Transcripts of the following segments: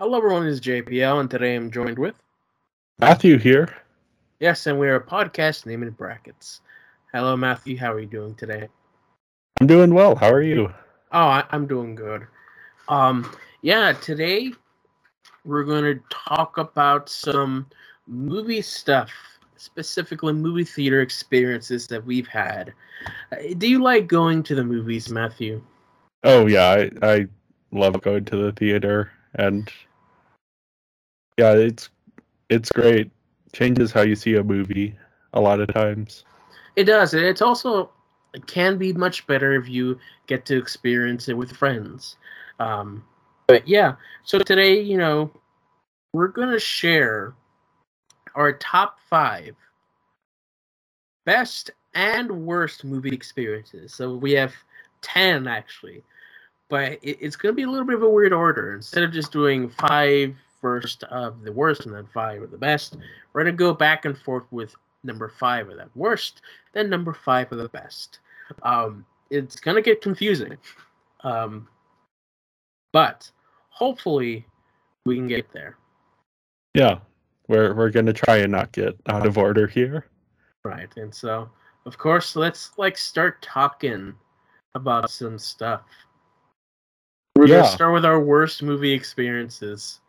Hello, everyone. This is JPL, and today I'm joined with Matthew here. yes, and we're a podcast named in brackets. Hello, Matthew. How are you doing today? I'm doing well. How are you? Oh, I, I'm doing good. Um, yeah, today we're going to talk about some movie stuff, specifically movie theater experiences that we've had. Uh, do you like going to the movies, Matthew? Oh yeah, I I love going to the theater and yeah, it's it's great. Changes how you see a movie a lot of times. It does. It's also it can be much better if you get to experience it with friends. Um, but yeah, so today, you know, we're gonna share our top five best and worst movie experiences. So we have ten actually, but it, it's gonna be a little bit of a weird order. Instead of just doing five first of the worst and then five of the best, we're gonna go back and forth with number five of that worst, then number five of the best. Um, it's gonna get confusing, um, but hopefully we can get there. Yeah. We're we're gonna try and not get out of order here. Right, and so of course let's like start talking about some stuff. We're Yeah. gonna start with our worst movie experiences.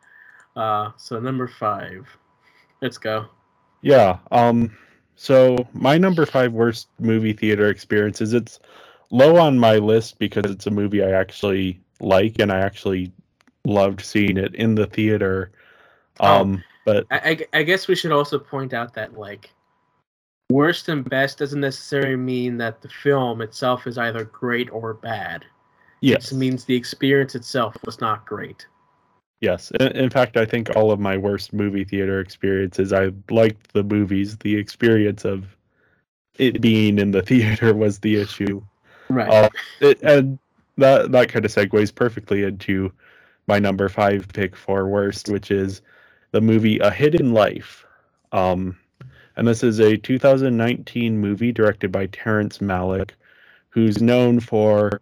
Uh, so number five, let's go. Yeah. Um so my number five worst movie theater experiences, it's low on my list because it's a movie I actually like and I actually loved seeing it in the theater. Oh. Um but I, I, I guess we should also point out that like worst and best doesn't necessarily mean that the film itself is either great or bad. Yes. It means the experience itself was not great. Yes. In, in fact, I think all of my worst movie theater experiences, I liked the movies. The experience of it being in the theater was the issue. Right. Uh, it, and that that kind of segues perfectly into my number five pick for worst, which is the movie A Hidden Life. Um, and this is a 2019 movie directed by Terrence Malick, who's known for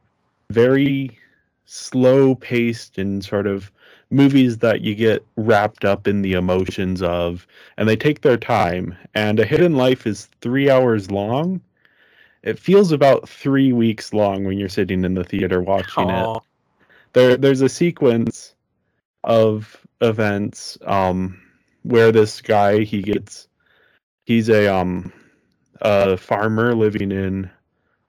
very slow paced and sort of movies that you get wrapped up in the emotions of and they take their time. And a hidden life is three hours long. It feels about three weeks long when you're sitting in the theater watching it. There there's a sequence of events um where this guy he gets he's a um a farmer living in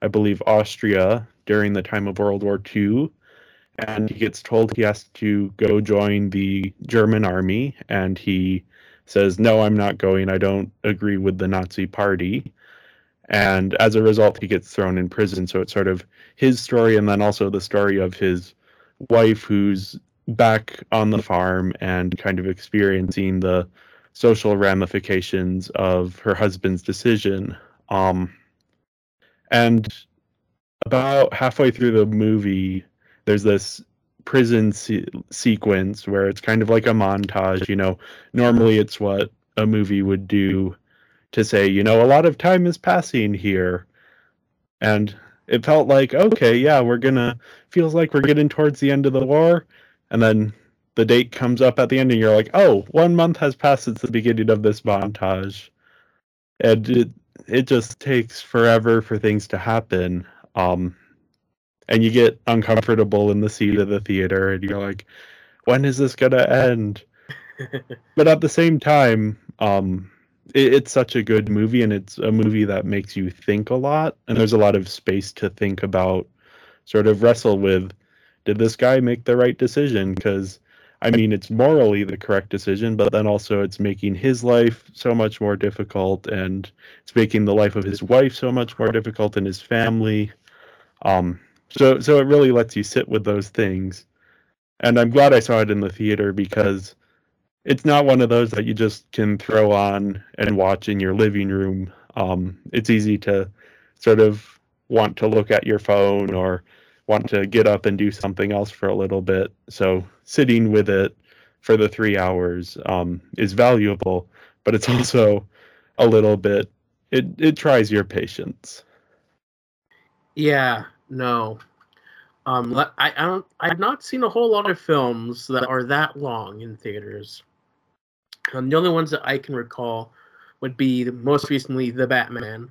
I believe Austria during the time of World War II and he gets told he has to go join the German army and he says no I'm not going. I don't agree with the Nazi party. And as a result he gets thrown in prison. So it's sort of his story and then also the story of his wife who's back on the farm and kind of experiencing the social ramifications of her husband's decision. Um and about halfway through the movie there's this prison se- sequence where it's kind of like a montage you know? Normally it's what a movie would do to say you know a lot of time is passing here. And it felt like okay yeah we're gonna feels like we're getting towards the end of the war. And then the date comes up at the end and you're like oh one month has passed since the beginning of this montage. And it it just takes forever for things to happen um and you get uncomfortable in the seat of the theater and you're like when is this gonna end? But at the same time um it, it's such a good movie and it's a movie that makes you think a lot and there's a lot of space to think about sort of wrestle with did this guy make the right decision? Because i mean it's morally the correct decision but then also it's making his life so much more difficult and it's making the life of his wife so much more difficult and his family um so so it really lets you sit with those things and i'm glad i saw it in the theater because it's not one of those that you just can throw on and watch in your living room. Um, it's easy to sort of want to look at your phone or want to get up and do something else for a little bit. So sitting with it for the three hours um, is valuable, but it's also a little bit it it tries your patience. Yeah, no. Um, I, I don't. I've not seen a whole lot of films that are that long in theaters. Um, the only ones that I can recall would be the, most recently the Batman,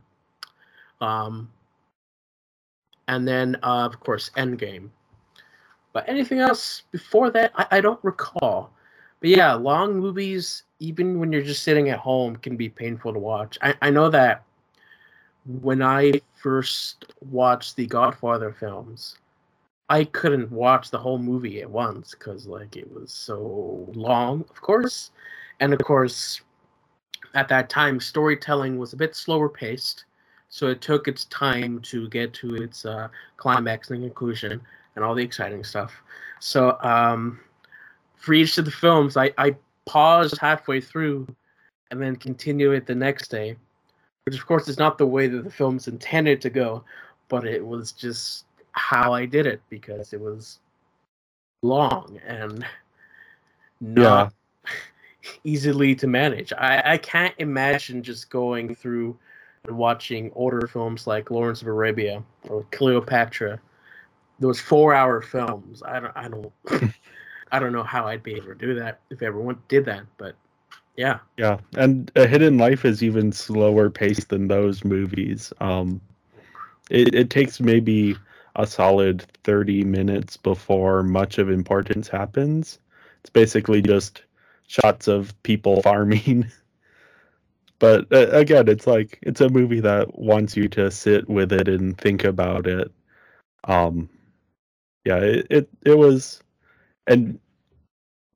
um, and then uh, of course Endgame. But anything else before that, I, I don't recall. But yeah, long movies, even when you're just sitting at home, can be painful to watch. I, I know that when I first watched the Godfather films, I couldn't watch the whole movie at once because like it was so long, of course, and of course, at that time storytelling was a bit slower paced, so it took its time to get to its uh, climax and conclusion and all the exciting stuff. So um, for each of the films, I, I paused halfway through and then continue it the next day, which of course is not the way that the film's intended to go, but it was just how I did it because it was long and not yeah. easily to manage. I, I can't imagine just going through and watching older films like Lawrence of Arabia or Cleopatra. Those four hour films. I don't I don't I don't know how I'd be able to do that if everyone did that, but yeah. Yeah. And A Hidden Life is even slower paced than those movies. Um it, it takes maybe a solid 30 minutes before much of importance happens. It's basically just shots of people farming. but uh, again, it's like it's a movie that wants you to sit with it and think about it. Um yeah, it it, it was and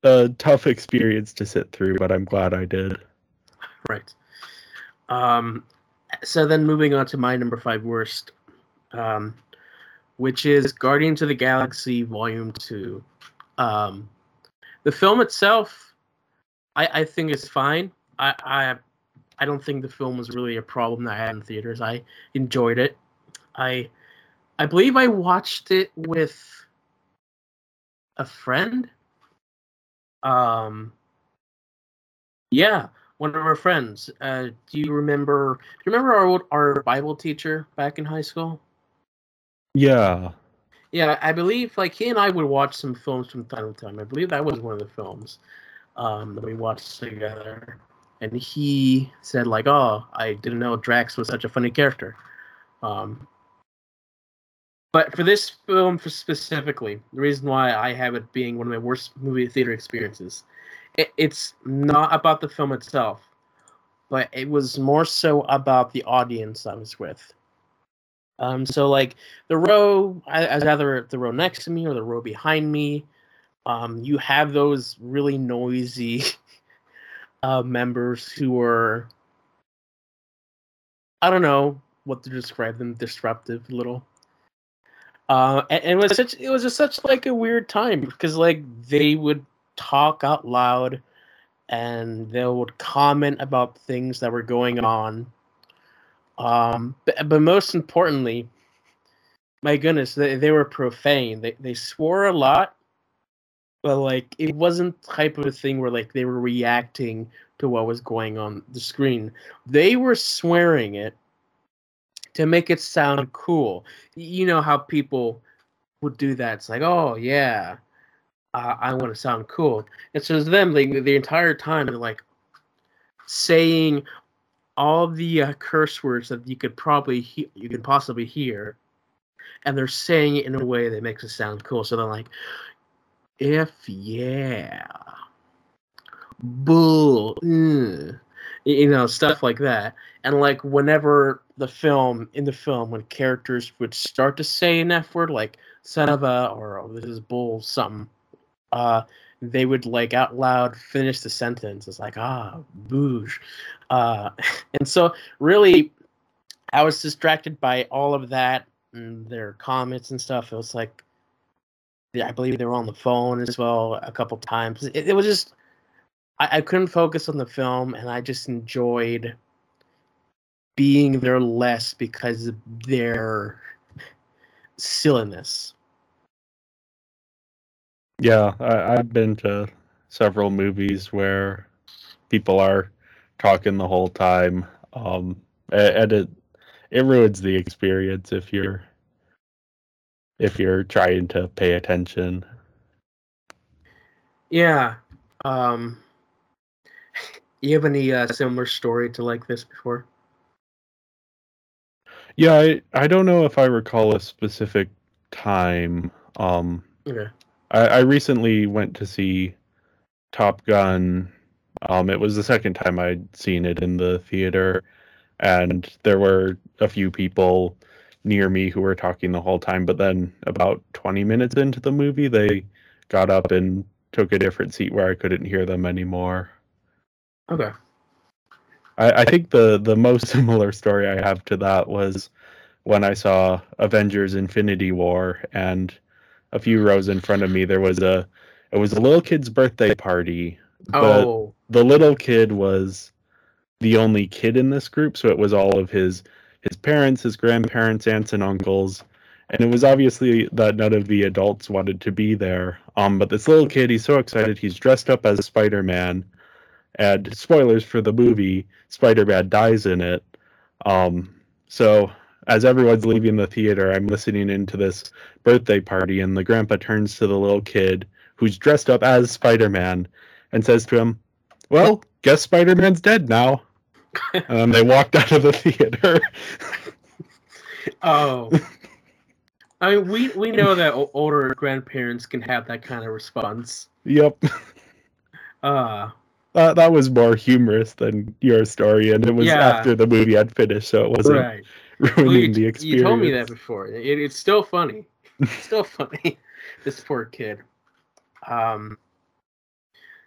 a tough experience to sit through, but I'm glad I did. Right. Um so then moving on to my number 5 worst um which is Guardians of the Galaxy Volume Two. Um, the film itself, I, I think is fine. I, I I don't think the film was really a problem that I had in theaters. I enjoyed it. I I believe I watched it with a friend. Um yeah, one of our friends. Uh, do you remember do you remember our our Bible teacher back in high school? Yeah. Yeah, I believe like he and I would watch some films from time to time. I believe that was one of the films um, that we watched together. And he said like, "Oh, I didn't know Drax was such a funny character." Um, but for this film for specifically, the reason why I have it being one of my worst movie theater experiences, it, it's not about the film itself, but it was more so about the audience I was with. Um, so like the row, as either the row next to me or the row behind me, um, you have those really noisy uh, members who are, I don't know what to describe them, disruptive little. Uh, and, and it was such, it was just such like a weird time because like they would talk out loud, and they would comment about things that were going on um, but, but most importantly, my goodness, they, they were profane. They they swore a lot, but like it wasn't type of thing where like they were reacting to what was going on the screen. They were swearing it to make it sound cool. You know how people would do that. It's like, oh yeah, uh, I want to sound cool. And so them, like the entire time, they're like saying all the uh, curse words that you could probably he- you could possibly hear, and they're saying it in a way that makes it sound cool. So they're like, "If yeah, bull," mm. You know, stuff like that. And like whenever the film in the film, when characters would start to say an F word, like "son of a" or oh, "this is bull," something, uh, they would like out loud finish the sentence. It's like ah, booge, uh, and so really, I was distracted by all of that and their comments and stuff. It was like, I believe they were on the phone as well a couple times. It, it was just I, I couldn't focus on the film, and I just enjoyed being there less because of their silliness. Yeah, I, I've been to several movies where people are talking the whole time, um, and it it ruins the experience if you're if you're trying to pay attention. Yeah. Um you have any uh, similar story to like this before? Yeah, I, I don't know if I recall a specific time. Um Okay. I, I recently went to see Top Gun. Um, it was the second time I'd seen it in the theater, and there were a few people near me who were talking the whole time. But then, about 20 minutes into the movie, they got up and took a different seat where I couldn't hear them anymore. Okay. I, I think the the most similar story I have to that was when I saw Avengers: Infinity War, and a few rows in front of me there was a it was a little kid's birthday party. But Oh, the little kid was the only kid in this group, so it was all of his his parents, his grandparents, aunts and uncles. And it was obviously that none of the adults wanted to be there. Um, but this little kid, he's so excited. He's dressed up as Spider-Man. And spoilers for the movie, Spider-Man dies in it. Um, so as everyone's leaving the theater, I'm listening into this birthday party, and the grandpa turns to the little kid who's dressed up as Spider-Man and says to him, "Well, guess Spider-Man's dead now." and they walked out of the theater. oh. I mean, we we know that older grandparents can have that kind of response. yep, Uh, that that was more humorous than your story, and it was Yeah. after the movie had finished, so it wasn't right. ruining Well, you, the you told me that before. It, it's still funny. It's still funny. this poor kid. Um.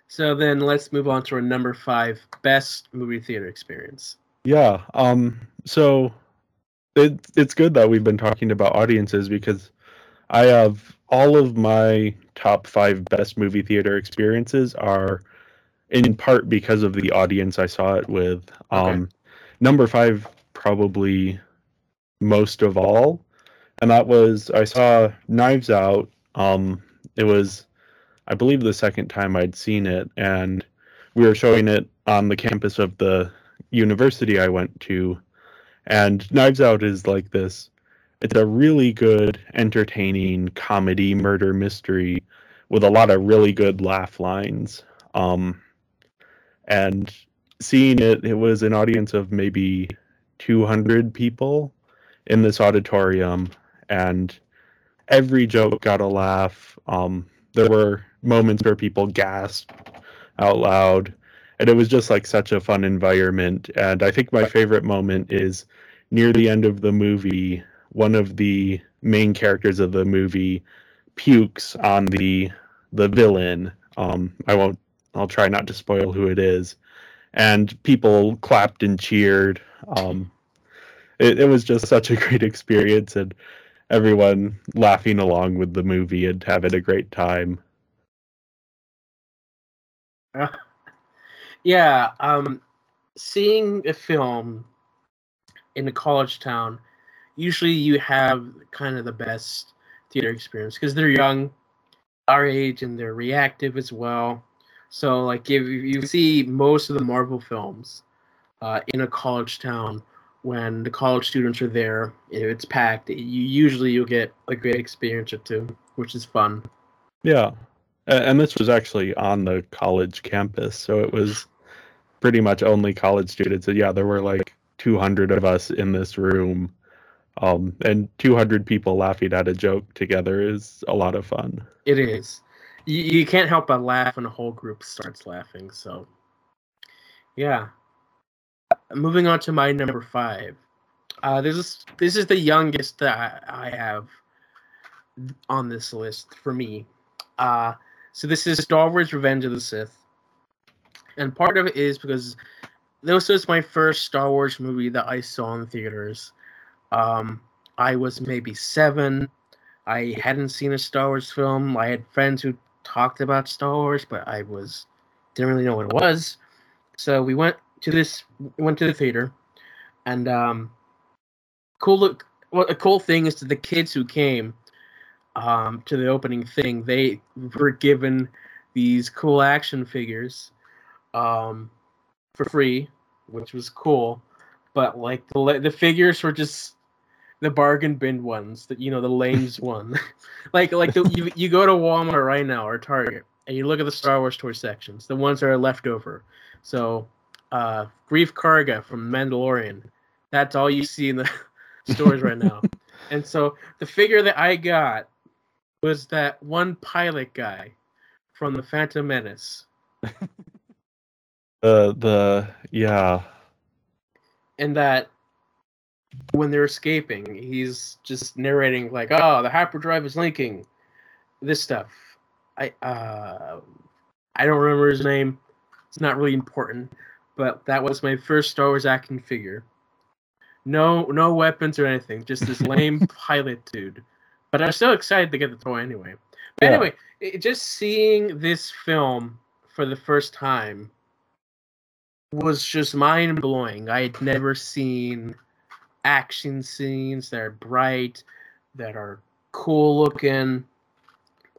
So then let's move on to our number five best movie theater experience. Yeah. Um. So it it's good that we've been talking about audiences because I have all of my top five best movie theater experiences are in part because of the audience I saw it with. Um, number five probably most of all, and that was I saw Knives Out. Um, it was I believe the second time I'd seen it, and we were showing it on the campus of the university I went to. And Knives Out is like this it's a really good, entertaining comedy murder mystery with a lot of really good laugh lines. Um, and seeing it, it was an audience of maybe 200 people in this auditorium, and every joke got a laugh. Um, there were moments where people gasped out loud. And it was just like such a fun environment. And i think my favorite moment is near the end of the movie one of the main characters of the movie pukes on the the villain. Um i won't i'll try not to spoil who it is. And people clapped and cheered. Um it, it was just such a great experience and everyone laughing along with the movie and having a great time. Yeah, um, seeing a film in a college town, usually you have kind of the best theater experience because they're young, our age, and they're reactive as well. So, like, if you see most of the Marvel films uh, in a college town, when the college students are there, it's packed, you usually you'll get a great experience or two, which is fun. Yeah. And this was actually on the college campus, so it was pretty much only college students. And yeah, there were like 200 of us in this room. Um, and 200 people laughing at a joke together is a lot of fun. It is. You, you can't help but laugh when a whole group starts laughing. So, yeah. Moving on to my number five. Uh, this is this is the youngest that I, I have on this list for me. Uh, so this is Star Wars: Revenge of the Sith, and part of it is because this was my first Star Wars movie that I saw in theaters. Um, I was maybe seven. I hadn't seen a Star Wars film. I had friends who talked about Star Wars, but I was didn't really know what it was. So we went to this went to the theater, and um, cool look. Well, a cool thing is to the kids who came um, to the opening thing. They were given these cool action figures um, for free, which was cool. But like the the figures were just the bargain bin ones that you know the lames one. Like like the, you, you go to walmart right now or target and you look at the star wars toy sections the ones that are left over. So uh Greef Karga from mandalorian that's all you see in the stores right now. And so the figure that i got was that one pilot guy from the phantom menace. The the yeah. and that when they're escaping, he's just narrating like, "Oh, the hyperdrive is linking this stuff." I uh, I don't remember his name. It's not really important, but that was my first Star Wars action figure. No, no weapons or anything, just this lame pilot dude. But I'm still excited to get the toy anyway. But Yeah. anyway, it, just seeing this film for the first time was just mind blowing. I had never seen action scenes that are bright, that are cool looking.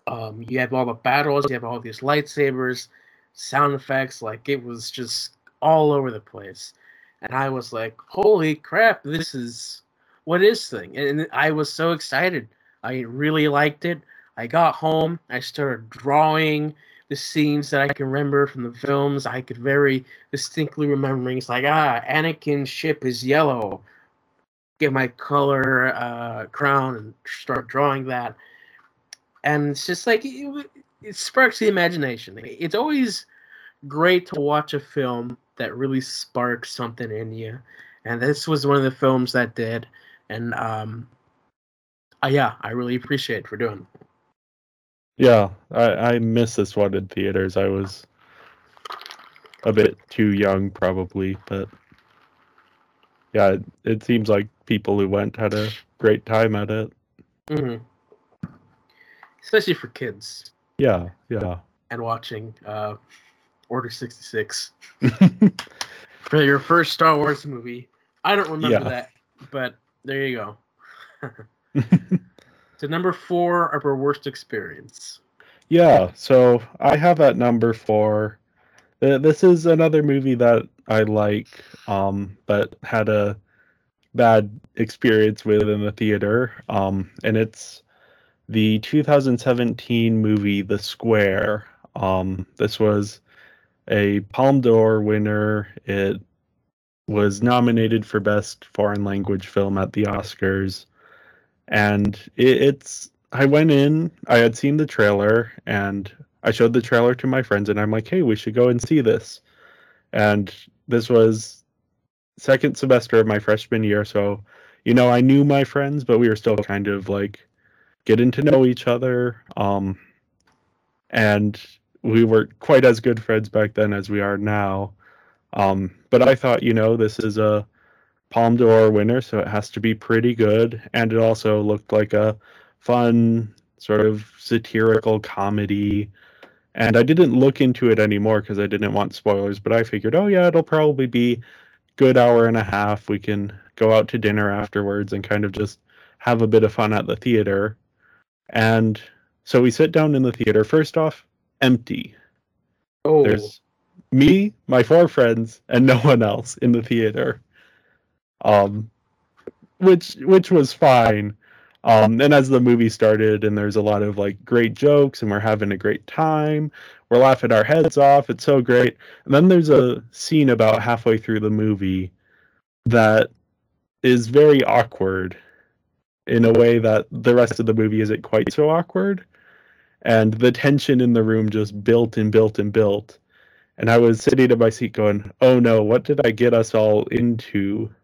Um, you have all the battles, you have all these lightsabers, sound effects. Like it was just all over the place, and I was like, "Holy crap! This is what is thing?" And I was so excited. I really liked it. I got home, I started drawing the scenes that I can remember from the films. I could very distinctly remember it's like, ah, Anakin's ship is yellow. Get my color uh, crown and start drawing that. And it's just like, it, it sparks the imagination. It's always great to watch a film that really sparks something in you. And this was one of the films that did. And um, uh, yeah, I really appreciate for doing. Yeah, I, I miss this one in theaters. I was a bit too young, probably, but yeah, it, it seems like people who went had a great time at it. hmm Especially for kids Yeah, yeah. and watching uh, Order 66 for your first Star Wars movie. I don't remember Yeah. that, but there you go. So number four of our worst experience. yeah, so I have at number four. This is another movie that I like, um, but had a bad experience with in the theater. Um, and it's the 2017 movie The Square. Um, this was a Palme d'Or winner. It was nominated for Best Foreign Language Film at the Oscars. And it, it's, I went in, I had seen the trailer, and I showed the trailer to my friends, and I'm like, hey, we should go and see this. And this was second semester of my freshman year, so, you know, I knew my friends, but we were still kind of like getting to know each other. Um, and we were quite as good friends back then as we are now. Um, but I thought, you know, this is a Palme d'Or winner, so it has to be pretty good. And it also looked like a fun, sort of satirical comedy. And I didn't look into it anymore because I didn't want spoilers, but I figured, oh, yeah, it'll probably be good hour and a half. We can go out to dinner afterwards and kind of just have a bit of fun at the theater. And so we sit down in the theater. First off, empty. Oh, There's me, my four friends, and no one else in the theater. Um, which which was fine. Um, and as the movie started, and there's a lot of like great jokes, and we're having a great time. We're laughing our heads off. It's so great. And then there's a scene about halfway through the movie that is very awkward in a way that the rest of the movie isn't quite so awkward. And the tension in the room just built and built and built. And I was sitting in my seat going, oh no, what did I get us all into?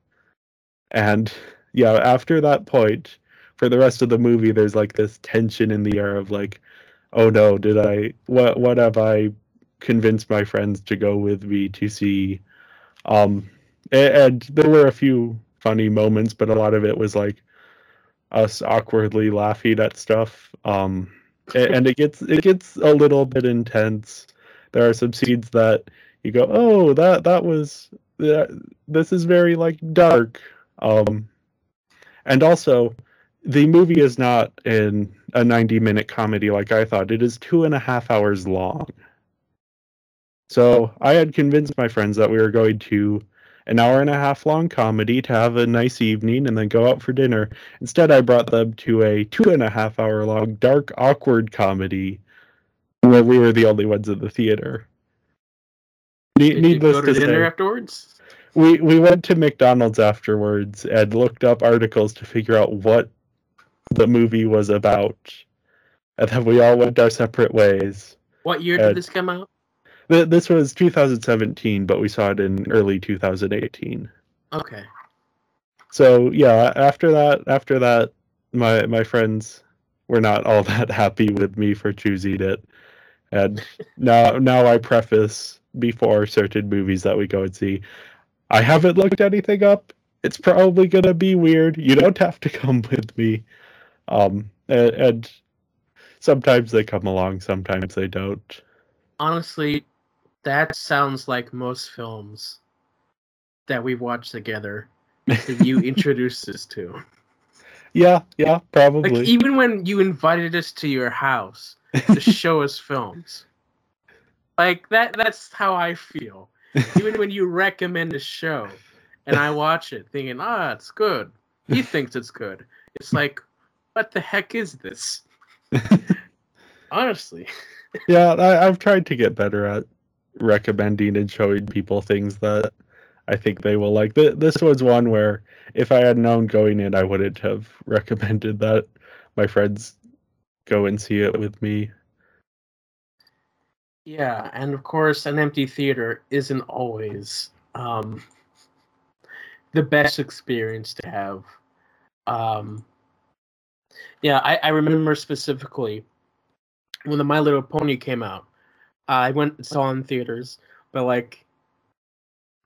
And yeah, after that point, for the rest of the movie, there's like this tension in the air of like, oh no, did I, what, what have I convinced my friends to go with me to see? Um, a- and, there were a few funny moments, but a lot of it was like us awkwardly laughing at stuff. Um, and it gets it gets a little bit intense. There are some scenes that you go, "Oh, that that was that, this is very like dark." Um, and also, the movie is not in a ninety-minute comedy like I thought. It is two and a half hours long. So I had convinced my friends that we were going to an hour and a half long comedy to have a nice evening and then go out for dinner. Instead, I brought them to a two and a half hour long dark, awkward comedy where we were the only ones in the theater. Ne- Did needless you go to, to dinner say, afterwards? we we went to McDonald's afterwards and looked up articles to figure out what the movie was about, and then we all went our separate ways. What year did this come out? Th- This was 2017, but we saw it in early 2018. Okay. So yeah, after that, after that, my my friends were not all that happy with me for choosing it, and now now I preface before certain movies that we go and see. I haven't looked anything up. It's probably gonna be weird. You don't have to come with me. Um, and, and sometimes they come along, sometimes they don't. Honestly, that sounds like most films that we've watched together that you introduced us to. Yeah, yeah, Like probably. even when you invited us to your house to show us films. Like that that's how I feel. Even when you recommend a show and I watch it thinking, ah, it's good. He thinks it's good. It's like, what the heck is this? Honestly. yeah, I, I've tried to get better at recommending and showing people things that I think they will like. Th- This was one where if I had known going in, I wouldn't have recommended that my friends go and see it with me. Yeah, and of course, an empty theater isn't always um, the best experience to have. Um, yeah, I, I remember specifically when the My Little Pony came out. I went and saw it in theaters, but like,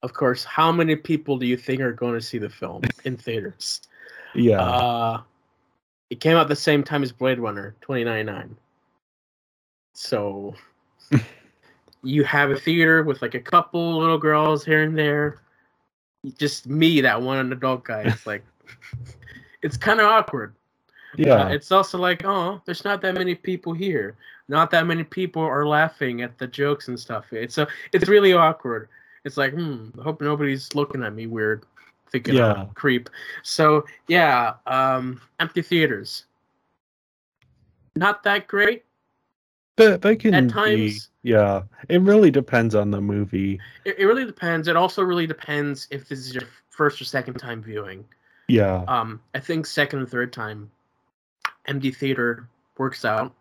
of course, how many people do you think are going to see the film in theaters? Yeah, Uh, it came out the same time as Blade Runner 2099. So you have a theater with like a couple little girls here and there. Just me, that one adult guy. It's like it's kind of awkward. Yeah, it's also like, oh, there's not that many people here. Not that many people are laughing at the jokes and stuff. It's so it's really awkward. It's like, hmm, I hope nobody's looking at me weird, thinking Yeah. I'm a creep. So yeah, um, empty theaters. Not that great. But they can At be. times- Yeah, it really depends on the movie. It, it really depends. It also really depends if this is your first or second time viewing. Yeah, Um, I think second and third time, empty theater works out.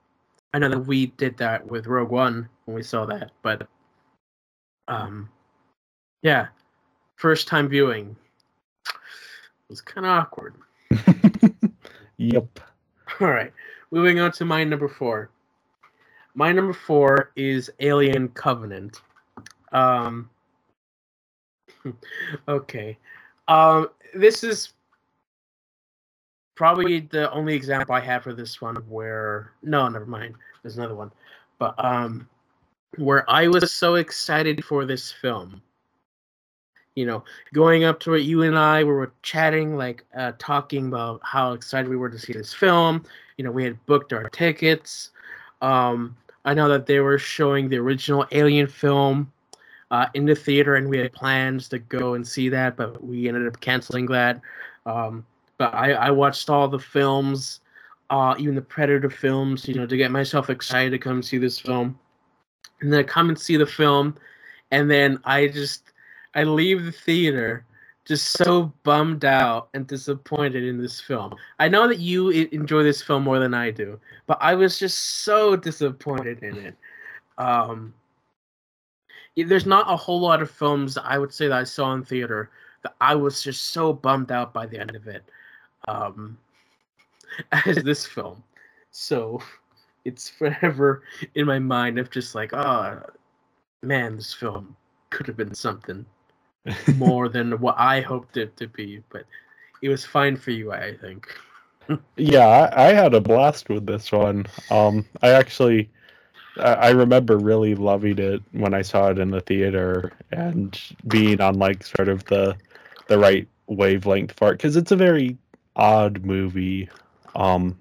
I know that we did that with Rogue One when we saw that, but um, yeah, first time viewing was kind of awkward. yep. All right, moving on to my number four. My number four is Alien Covenant. Um, okay, um, this is probably the only example I have for this one where no, never mind. There's another one, but um, where I was so excited for this film. You know, going up to it, you and I we were chatting, like uh, talking about how excited we were to see this film. You know, we had booked our tickets. Um, I know that they were showing the original Alien film uh, in the theater, and we had plans to go and see that, but we ended up canceling that. Um, but I, I watched all the films, uh, even the Predator films, you know, to get myself excited to come see this film. And then I come and see the film, and then I just I leave the theater just so bummed out and disappointed in this film. I know that you enjoy this film more than I do, but I was just so disappointed in it. Um, there's not a whole lot of films I would say that I saw in theater that I was just so bummed out by the end of it, um, as this film. So it's forever in my mind of just like, oh, man, this film could have been something more than what I hoped it to be, but it was fine for you, I think. Yeah, I, I had a blast with this one. Um, I actually, I, I remember really loving it when I saw it in the theater and being on like sort of the the right wavelength for it because it's a very odd movie. Um,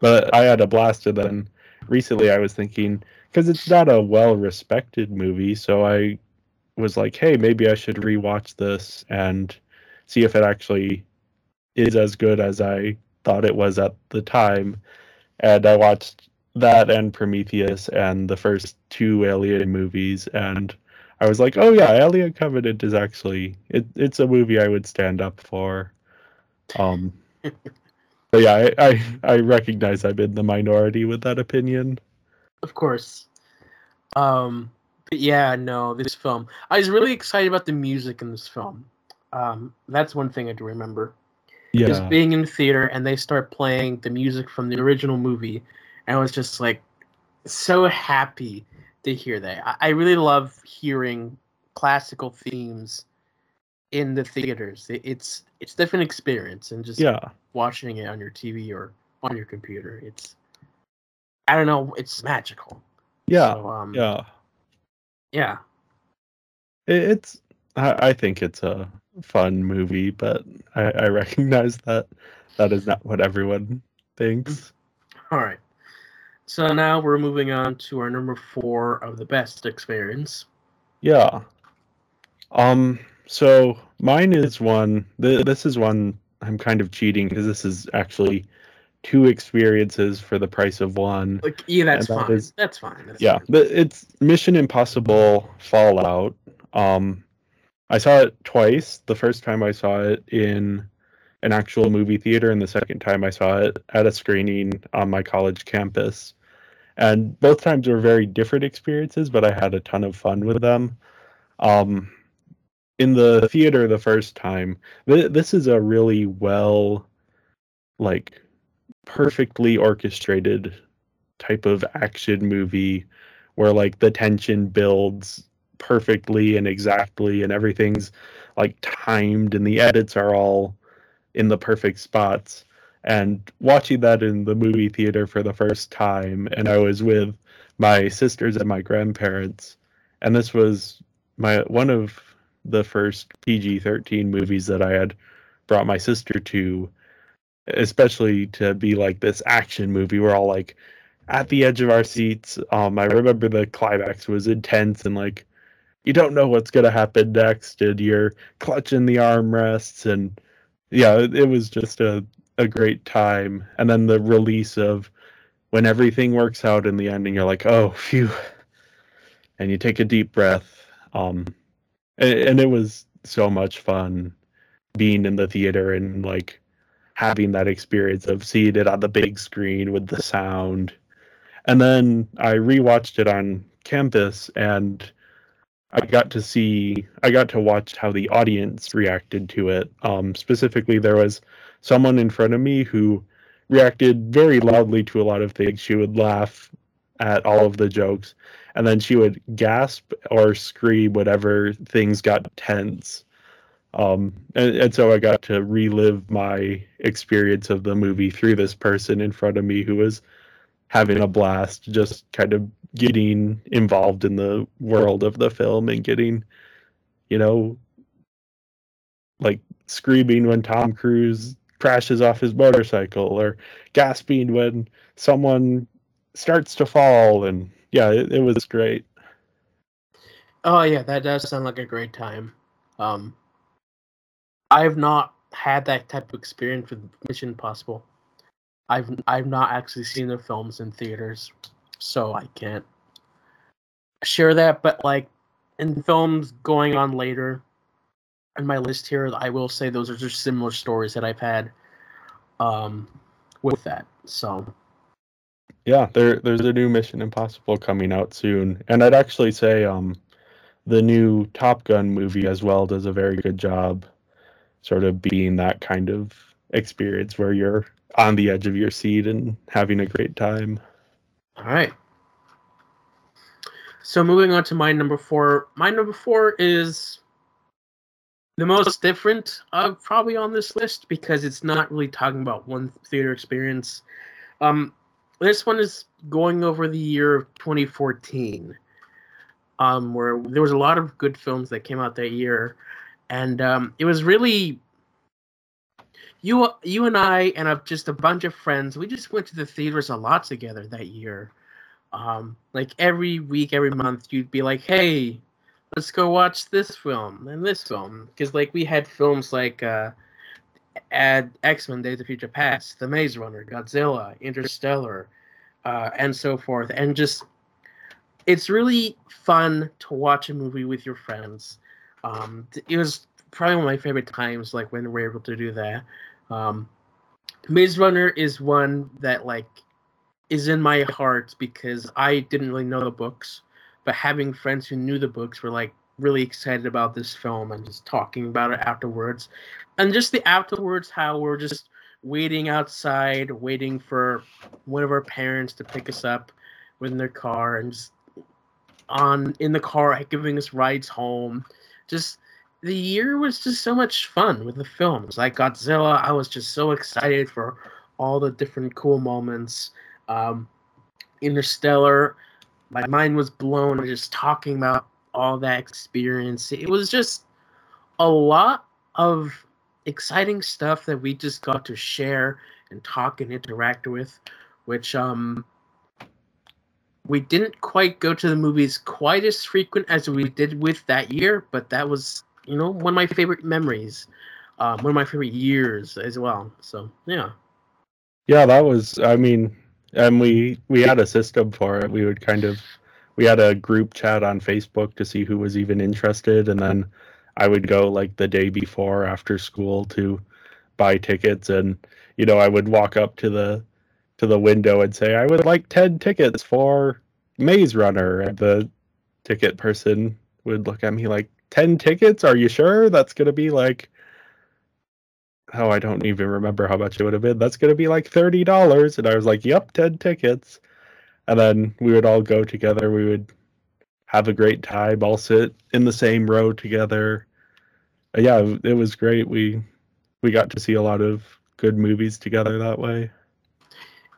but I had a blast, and then recently I was thinking because it's not a well respected movie, so I was like, hey, maybe I should rewatch this and see if it actually is as good as I thought it was at the time. And I watched that and Prometheus and the first two Alien movies, and I was like, oh yeah, Alien Covenant is actually it, it's a movie I would stand up for. Um, but yeah, I, I I recognize I'm in the minority with that opinion. Of course. Um, but yeah, no, this film. I was really excited about the music in this film. Um, that's one thing I do remember. Yeah. Is being in the theater and they start playing the music from the original movie, and I was just like so happy to hear that. I, I really love hearing classical themes in the theaters. It, it's it's different experience and just yeah. watching it on your TV or on your computer. It's I don't know, it's magical. Yeah. So, um, yeah. Yeah. It, it's I, I think it's a fun movie, but I, I recognize that that is not what everyone thinks. All right. So now we're moving on to our number four of the best experience. Yeah. Um. So mine is one. Th- this is one I'm kind of cheating because this is actually two experiences for the price of one. Like, yeah, that's that fine. is- that's fine. That's Yeah, fine. but it's Mission Impossible Fallout. Um, I saw it twice. The first time I saw it in an actual movie theater, and the second time I saw it at a screening on my college campus. And both times were very different experiences, but I had a ton of fun with them. Um, in the theater the first time, th- this is a really well, like, perfectly orchestrated type of action movie where like the tension builds perfectly and exactly and everything's like timed and the edits are all in the perfect spots. And watching that in the movie theater for the first time and I was with my sisters and my grandparents and this was my one of the first PG-13 movies that I had brought my sister to especially to be like this action movie we're all like at the edge of our seats. Um, I remember the climax was intense and like you don't know what's gonna happen next, and you're clutching the armrests, and yeah, it, it was just a a great time. And then the release of when everything works out in the end, and you're like, oh, phew, and you take a deep breath. Um, and, it was so much fun being in the theater and like having that experience of seeing it on the big screen with the sound and then I rewatched it on campus and I got to see I got to watch how the audience reacted to it. Um, specifically there was someone in front of me who reacted very loudly to a lot of things. She would laugh at all of the jokes and then she would gasp or scream whenever things got tense. Um, and, and so I got to relive my experience of the movie through this person in front of me who was having a blast, just kind of getting involved in the world of the film and getting, you know, like screaming when Tom Cruise crashes off his motorcycle or gasping when someone starts to fall. And yeah, it, it was great. Oh yeah, that does sound like a great time. Um, I've not had that type of experience with Mission Impossible. I've I've not actually seen the films in theaters, so I can't share that. But like in films going on later in my list here, I will say those are just similar stories that I've had um, with that. So Yeah, there there's a new Mission Impossible coming out soon. And I'd actually say um the new Top Gun movie as well does a very good job sort of being that kind of experience where you're on the edge of your seat and having a great time. All right. So moving on to my number four. My number four is the most different uh, probably on this list because it's not really talking about one theater experience. Um, this one is going over the year of 2014, um, where there was a lot of good films that came out that year, and um, it was really you, you and I, and a, just a bunch of friends. We just went to the theaters a lot together that year. Um, like every week, every month, you'd be like, "Hey, let's go watch this film and this film because like we had films like uh add x-men days of future past the maze runner godzilla interstellar uh and so forth. And just it's really fun to watch a movie with your friends. Um it was probably one of my favorite times like when we're able to do that. Um maze runner is one that like is in my heart because i didn't really know the books but having friends who knew the books were like really excited about this film and just talking about it afterwards. And just the afterwards how we're just waiting outside waiting for one of our parents to pick us up in their car and just on in the car giving us rides home. Just the year was just so much fun with the films. Like godzilla i was just so excited for all the different cool moments. Um interstellar my mind was blown. Just talking about all that experience. It was just a lot of exciting stuff that we just got to share and talk and interact with, which um we didn't quite go to the movies quite as frequent as we did with that year, but that was you know one of my favorite memories, um, one of my favorite years as well. So yeah, yeah, that was. I mean, and we we had a system for it. We would kind of we had a group chat on Facebook to see who was even interested, and then I would go like the day before after school to buy tickets, and you know I would walk up to the to the window and say I would like ten tickets for Maze Runner, and the ticket person would look at me like ten tickets? Are you sure that's gonna be like? Oh, I don't even remember how much it would have been. That's gonna be like thirty dollars, and I was like, "Yep, ten tickets." And then we would all go together. We would have a great time, all sit in the same row together. Yeah, it was great. We we got to see a lot of good movies together that way.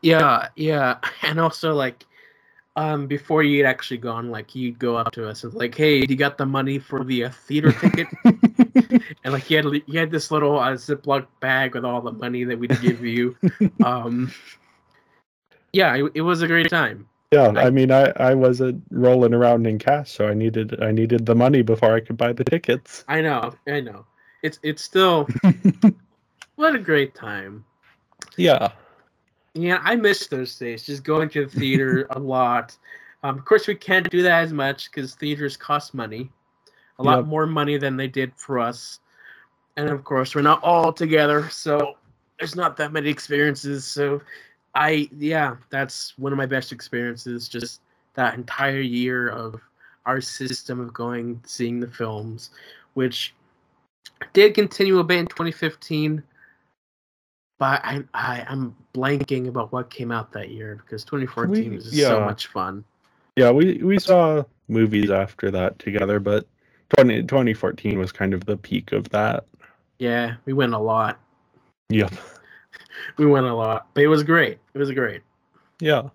Yeah, yeah, and also like um before you'd actually gone, like you'd go up to us and like, "Hey, you got the money for the uh, theater ticket?" and like you had you had this little uh, Ziploc bag with all the money that we'd give you. um, yeah, it, it was a great time. Yeah, I, I, mean, I I wasn't rolling around in cash, so I needed I needed the money before I could buy the tickets. I know, I know. It's it's still what a great time. Yeah. Yeah, I miss those days. Just going to the theater a lot. Um, of course, we can't do that as much because theaters cost money, a lot yep. more money than they did for us. And of course, we're not all together, so there's not that many experiences. So I yeah, that's one of my best experiences. Just that entire year of our system of going seeing the films, which did continue a bit in 2015. But I, I I'm blanking about what came out that year because 2014 we, was yeah. so much fun. Yeah, we we saw movies after that together, but 20, 2014 was kind of the peak of that. Yeah, we went a lot. Yep we went a lot, but it was great. It was great. Yeah.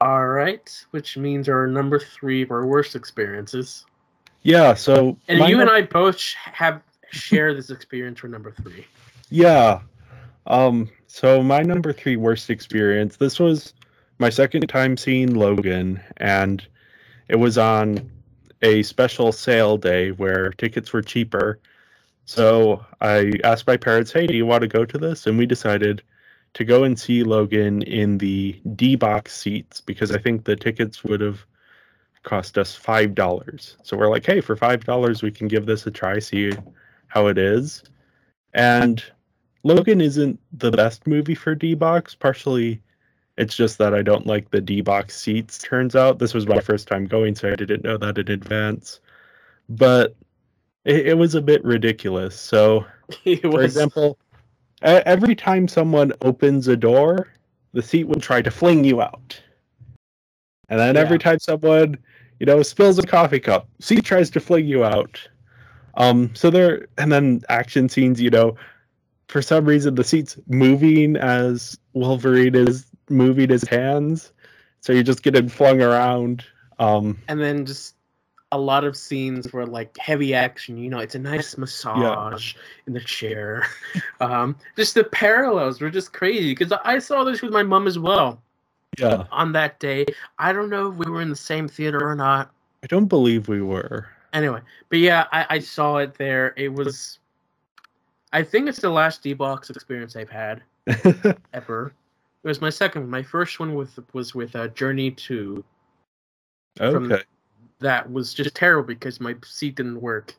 All right, which means our number three of our worst experiences. Yeah. So and you and I both have share this experience for number three. Yeah. Um. So my number three worst experience. This was my second time seeing Logan, and it was on a special sale day where tickets were cheaper so I asked my parents, "Hey, do you want to go to this?" And we decided to go and see Logan in the D box seats because I think the tickets would have cost us five dollars. So we're like, "Hey, for five dollars, we can give this a try, see how it is." And Logan isn't the best movie for D box. Partially, it's just that I don't like the D box seats. Turns out this was my first time going, so I didn't know that in advance. But it, it was a bit ridiculous. So, for example, every time someone opens a door, the seat would try to fling you out. And then yeah. every time someone, you know, spills a coffee cup, seat tries to fling you out. Um, so there, and then action scenes, you know, for some reason the seat's moving as Wolverine is moving his hands, so you're just getting flung around. Um, and then just a lot of scenes were like heavy action. You know, it's a nice massage yeah. in the chair. um, just the parallels were just crazy because I saw this with my mom as well. Yeah. On that day, I don't know if we were in the same theater or not. I don't believe we were. Anyway, but yeah, I, I saw it there. It was, I think it's the last D box experience I've had ever. It was my second. one. My first one with was with uh, Journey Two. From- okay. That was just terrible because my seat didn't work.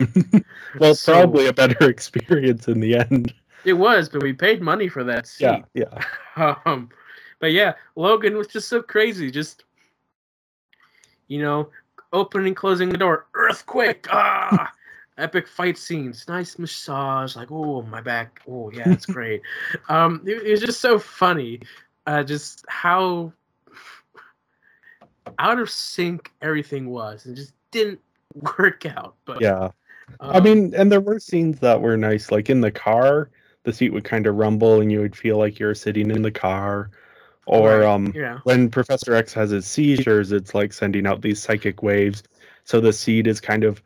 well, So- probably a better experience in the end. It was, but we paid money for that seat. Yeah, yeah. Um, but yeah, Logan was just so crazy. Just you know, opening, closing the door, earthquake, ah, epic fight scenes, nice massage. Like, oh, my back. Oh, yeah, it's great. um, it, it was just so funny. Uh, just how out of sync everything was, and just didn't work out. But Yeah. I um, mean, and there were scenes that were nice. Like in the car, the seat would kind of rumble and you would feel like you're sitting in the car. Or um yeah, when Professor X has his seizures, it's like sending out these psychic waves. So the seat is kind of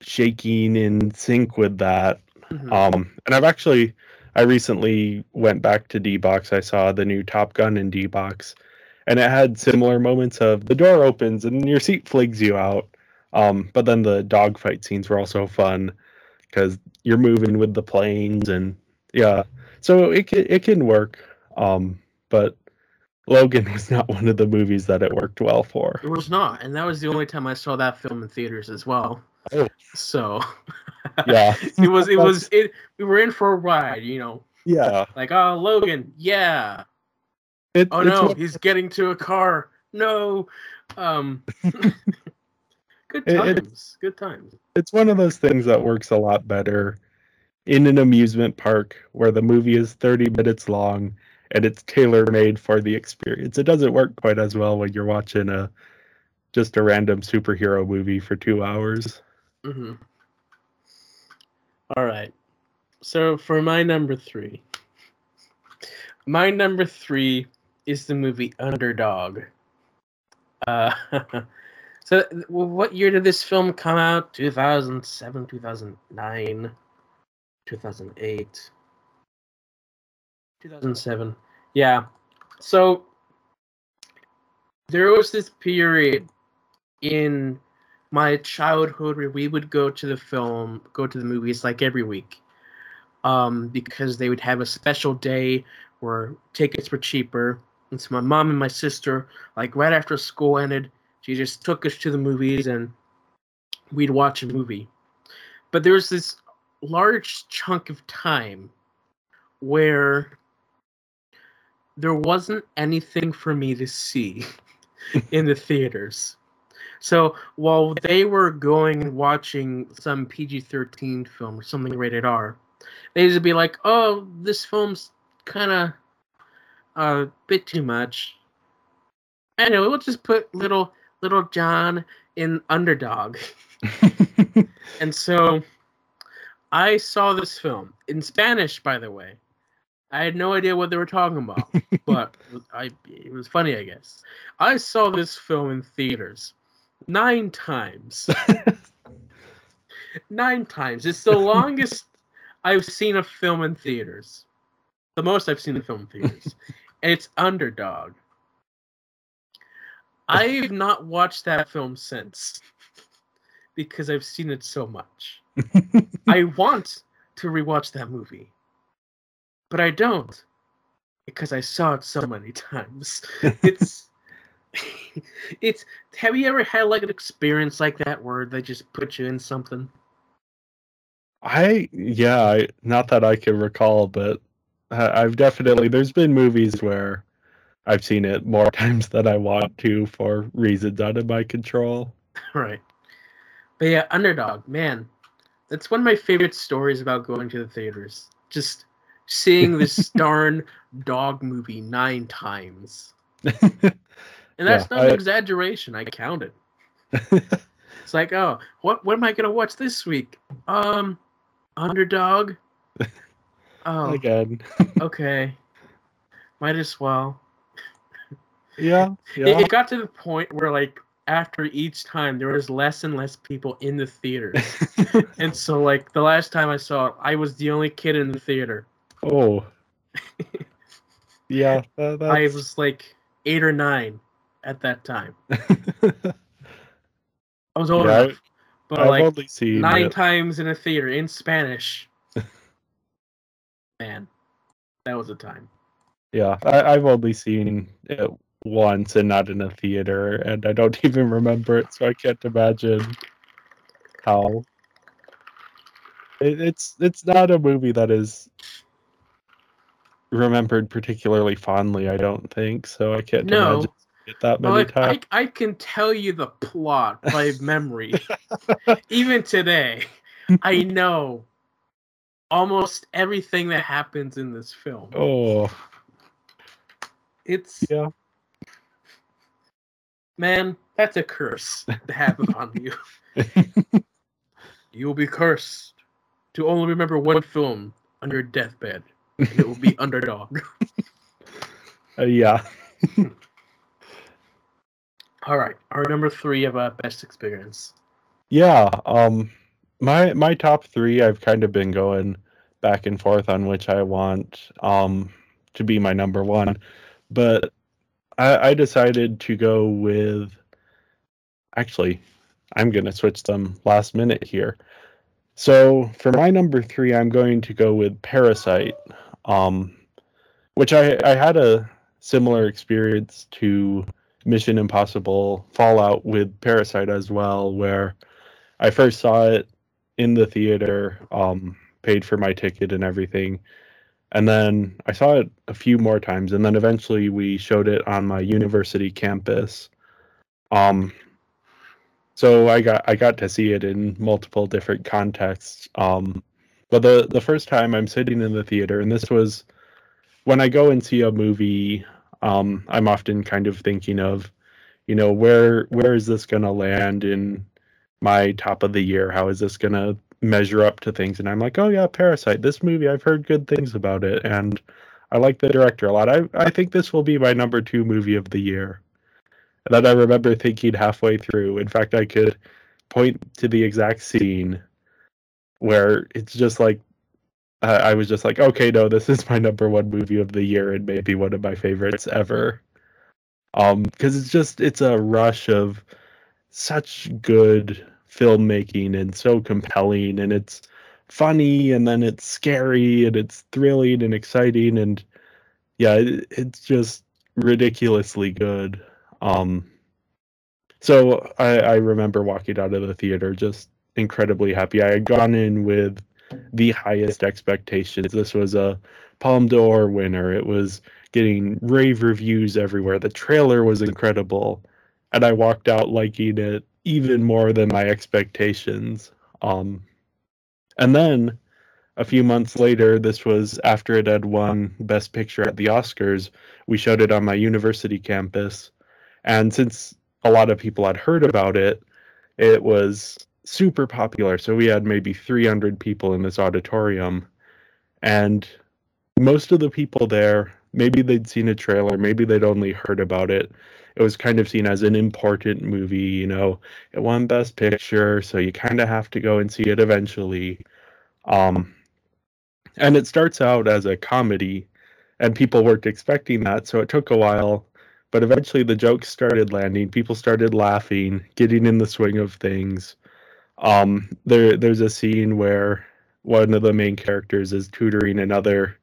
shaking in sync with that. mhm. Um, and I've actually, I recently went back to D box. I saw the new Top Gun in D box, and it had similar moments of the door opens and your seat flings you out. Um, but then the dogfight scenes were also fun because you're moving with the planes and yeah, so it can, it can work. Um, but Logan was not one of the movies that it worked well for. It was not, and that was the only time I saw that film in theaters as well. Oh. So Yeah, it was it was it we were in for a ride, you know. yeah. Like, oh Logan, yeah. It, Oh no, he's getting to a car. No. Um Good It- it- times. Good times. it's one of those things that works a lot better in an amusement park where the movie is 30 minutes long and it's tailor made for the experience. It doesn't work quite as well when you're watching a just a random superhero movie for 2 hours. hmm All right. So for my number three, my number three is the movie Underdog. Uh, so what year did this film come out? 2007, 2009, 2008, 2007. Yeah. So there was this period in my childhood where we would go to the film, go to the movies like every week, um, because they would have a special day where tickets were cheaper. And so my mom and my sister, like right after school ended, she just took us to the movies and we'd watch a movie. But there was this large chunk of time where there wasn't anything for me to see in the theaters. So while they were going and watching some PG 13 film or something rated R, they'd just be like, oh, this film's kind of a bit too much. Anyway, we'll just put little little John in Underdog. And so I saw this film in Spanish, by the way. I had no idea what they were talking about, but I it was funny, I guess. I saw this film in theaters nine times. nine times. It's the longest I've seen a film in theaters. The most I've seen a film in theaters. And it's Underdog. I've not watched that film since because I've seen it so much. I want to rewatch that movie, but I don't because I saw it so many times. It's it's have you ever had like an experience like that where they just put you in something? I yeah, I, not that I can recall, but I've definitely there's been movies where I've seen it more times than I want to for reasons out of my control. Right. But yeah, Underdog, man. That's one of my favorite stories about going to the theaters. Just seeing this darn dog movie nine times. And that's Yeah, not an I- exaggeration. I counted. It's like, oh, what what am I gonna watch this week? Um, Underdog. Oh, Again, okay. Might as well. yeah, It, yeah. it got to the point where, like, after each time, there was less and less people in the theater. and so, like, the last time I saw it, I was the only kid in the theater. oh, yeah. That, I was like eight or nine at that time. I was old Yeah, But I've like only seen nine it. times in a theater in Spanish. Man, that was a time. Yeah, I, I've only seen it once and not in a theater, and I don't even remember it, so I can't imagine how. It, it's it's not a movie that is remembered particularly fondly. I don't think so. I can't No. imagine that many like I, times. I can tell you the plot by memory. Even today, I know almost everything that happens in this film. Oh, It's yeah. man, that's a curse to have on you. You will be cursed to only remember one film on your deathbed. And it will be Underdog. Uh, yeah. All right, our number three of our best experience. Yeah, um my my top 3 I've kind of been going back and forth on which I want um to be my number 1, but I I decided to go with actually I'm going to switch them last minute here. So, for my number 3 I'm going to go with Parasite um which I I had a similar experience to Mission Impossible Fallout with Parasite as well where I first saw it in the theater, um, paid for my ticket and everything. And then I saw it a few more times, and then eventually we showed it on my university campus. Um, so I got I got to see it in multiple different contexts. Um, but the the first time I'm sitting in the theater, and this was when I go and see a movie. Um, I'm often kind of thinking of, you know, where where is this going to land in my top of the year. How is this going to measure up to things? And I'm like, oh, yeah, Parasite. This movie, I've heard good things about it. And I like the director a lot. I, I think this will be my number two movie of the year. And then I remember thinking halfway through, in fact, I could point to the exact scene where it's just like, uh, I was just like, okay, no, this is my number one movie of the year and maybe one of my favorites ever. Um, because it's just, it's a rush of, such good filmmaking and so compelling and it's funny and then it's scary and it's thrilling and exciting and yeah it, it's just ridiculously good. Um so I, I remember walking out of the theater just incredibly happy. I had gone in with the highest expectations. This was a Palme d'Or winner. It was getting rave reviews everywhere. The trailer was incredible and I walked out liking it even more than my expectations. Um, and then a few months later, this was after it had won Best Picture at the Oscars. We showed it on my university campus, and since a lot of people had heard about it, it was super popular. So we had maybe 300 people in this auditorium, and most of the people there, maybe they'd seen a trailer, maybe they'd only heard about it it was kind of seen as an important movie. You know, it won Best Picture, so you kind of have to go and see it eventually. Um, and it starts out as a comedy, and people weren't expecting that, so it took a while. But eventually, the jokes started landing. People started laughing, getting in the swing of things. Um, there, there's a scene where one of the main characters is tutoring another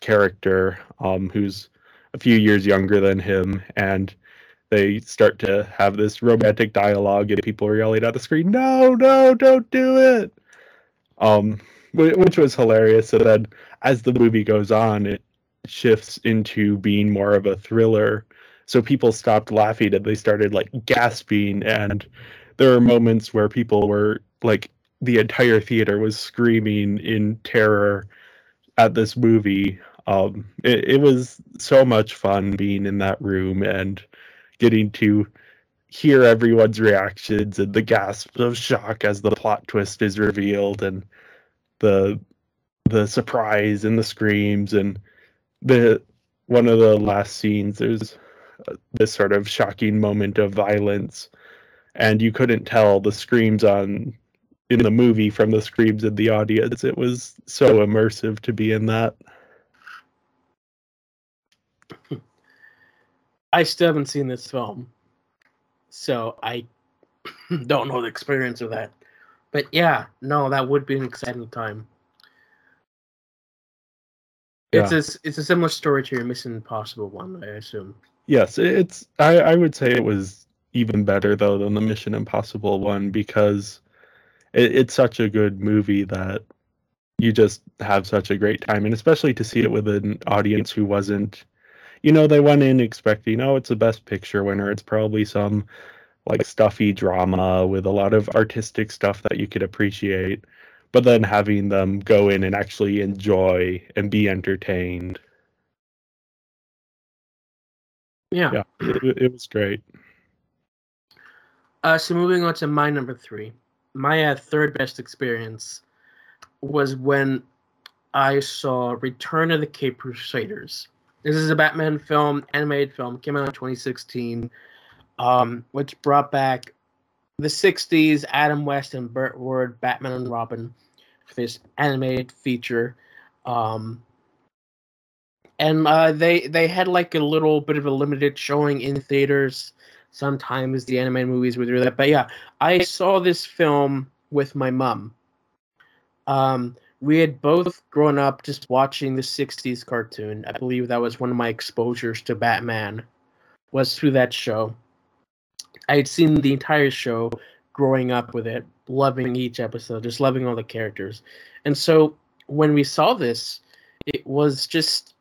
character um, who's a few years younger than him, and they start to have this romantic dialogue and people are yelling at the screen no no don't do it. Um which was hilarious. And then as the movie goes on it shifts into being more of a thriller. So people stopped laughing and they started like gasping. And there were moments where people were like the entire theater was screaming in terror at this movie. Um it, it was so much fun being in that room and getting to hear everyone's reactions and the gasps of shock as the plot twist is revealed and the the surprise and the screams and the one of the last scenes there's uh, this sort of shocking moment of violence. And you couldn't tell the screams on in the movie from the screams in the audience. It was so immersive to be in that I still haven't seen this film, so I don't know the experience of that. But yeah, no, that would be an exciting time. It's a it's a similar story to your Mission Impossible one, I assume. Yes, it's I, I would say it was even better though than the Mission Impossible one because it, it's such a good movie that you just have such a great time and especially to see it with an audience who wasn't you know they went in expecting oh it's a best picture winner it's probably some like stuffy drama with a lot of artistic stuff that you could appreciate but then having them go in and actually enjoy and be entertained. Yeah, yeah, it, it was great. Uh, so moving on to my number three, my uh, third best experience was when I saw Return of the Caped Crusaders. This is a Batman film, animated film, came out in 2016, um, which brought back the 60s Adam West and Burt Ward, Batman and Robin for this animated feature. Um, and uh, they they had like a little bit of a limited showing in theaters. Sometimes the animated movies would do that, but yeah, I saw this film with my mom. Um, we had both grown up just watching the '60s cartoon. I believe that was one of my exposures to Batman, was through that show. I had seen the entire show growing up with it, loving each episode, just loving all the characters. And so when we saw this, it was just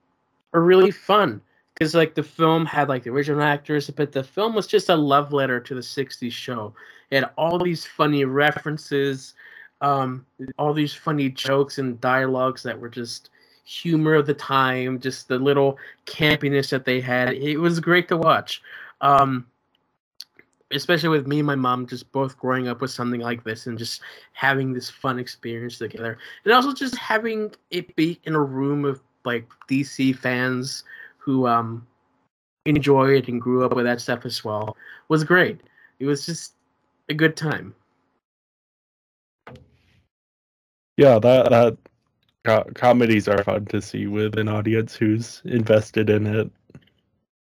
a really fun because like the film had like the original actors, but the film was just a love letter to the '60s show. It had all these funny references, um, all these funny jokes and dialogues that were just humor of the time, just the little campiness that they had. It was great to watch. Um, especially with me and my mom just both growing up with something like this and just having this fun experience together and also just having it be in a room of like dc fans who um enjoy it and grew up with that stuff as well was great it was just a good time yeah that that co- comedies are fun to see with an audience who's invested in it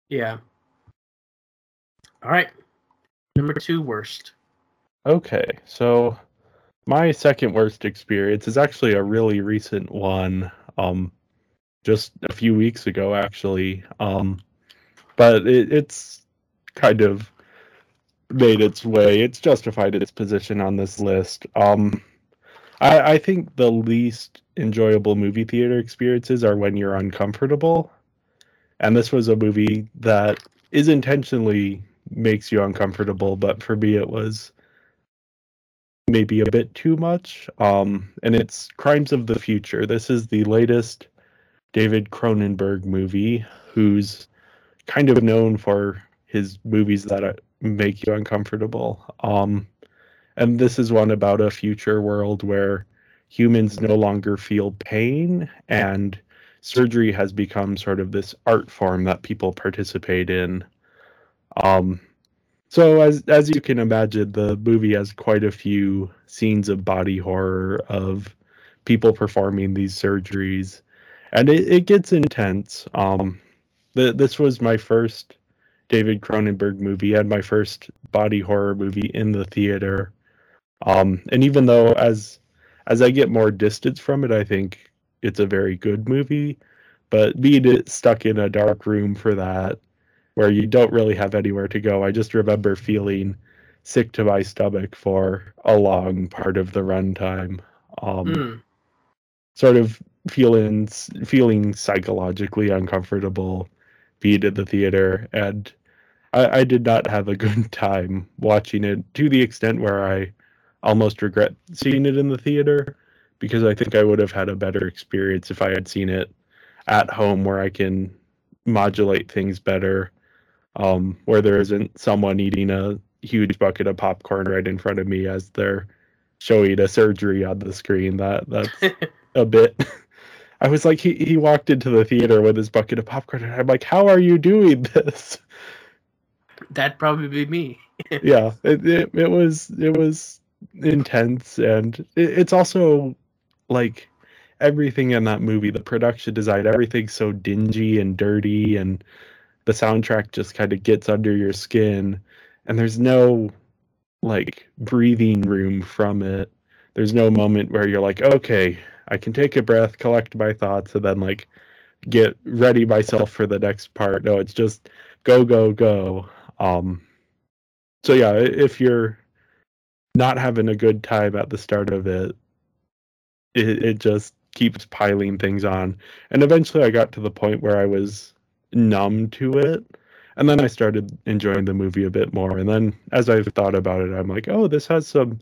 yeah all right Number two worst. Okay, so my second worst experience is actually a really recent one. Um, just a few weeks ago, actually. Um, but it, it's kind of made its way. It's justified its position on this list. Um, I, I think the least enjoyable movie theater experiences are when you're uncomfortable. And this was a movie that is intentionally makes you uncomfortable, but for me it was maybe a bit too much. Um, and it's Crimes of the Future. This is the latest David Cronenberg movie, who's kind of known for his movies that uh, make you uncomfortable. Um, and this is one about a future world where humans no longer feel pain and surgery has become sort of this art form that people participate in. Um, so as as you can imagine, the movie has quite a few scenes of body horror of people performing these surgeries, and it, it gets intense. Um, the, this was my first David Cronenberg movie and my first body horror movie in the theater. Um, and even though as as I get more distance from it, I think it's a very good movie. But being stuck in a dark room for that where you don't really have anywhere to go. I just remember feeling sick to my stomach for a long part of the runtime. Um, mm. Sort of feeling feeling psychologically uncomfortable being in the theater, and I, I did not have a good time watching it to the extent where I almost regret seeing it in the theater because I think I would have had a better experience if I had seen it at home where I can modulate things better um, where there isn't someone eating a huge bucket of popcorn right in front of me as they're showing a surgery on the screen. That that's a bit. I was like, he he walked into the theater with his bucket of popcorn, and I'm like, how are you doing this? That'd probably be me. yeah, it, it it was it was intense, and it, it's also like everything in that movie, the production design, everything's so dingy and dirty and the soundtrack just kind of gets under your skin and there's no like breathing room from it. There's no moment where you're like, okay, I can take a breath, collect my thoughts, and then like get ready myself for the next part. No, it's just go, go, go. Um, so yeah, if you're not having a good time at the start of it, it, it just keeps piling things on. And eventually I got to the point where I was numb to it. And then I started enjoying the movie a bit more. And then as I've thought about it, I'm like, oh, this has some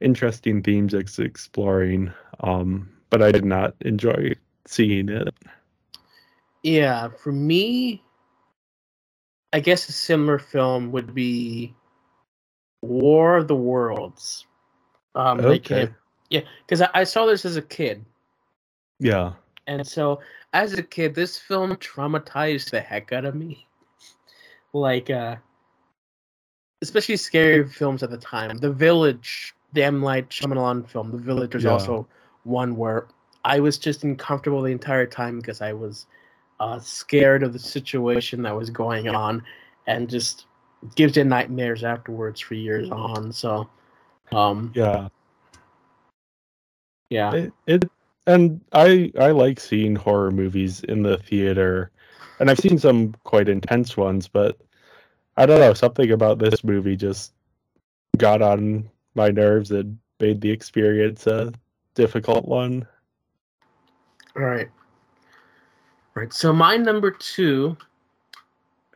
interesting themes it's exploring. Um, but I did not enjoy seeing it. Yeah, for me, I guess a similar film would be War of the Worlds. Um, okay. yeah, because I, I saw this as a kid. Yeah. And so, as a kid, this film traumatized the heck out of me. Like, uh, especially scary films at the time. The Village, the M. Night Shyamalan film, The Village, was yeah. also one where I was just uncomfortable the entire time because I was uh, scared of the situation that was going on, and just gives you nightmares afterwards for years on. So, um, yeah, yeah, it, it and I I like seeing horror movies in the theater, and I've seen some quite intense ones, but I don't know something about this movie just got on my nerves and made the experience a difficult one. All right. All right. So my number two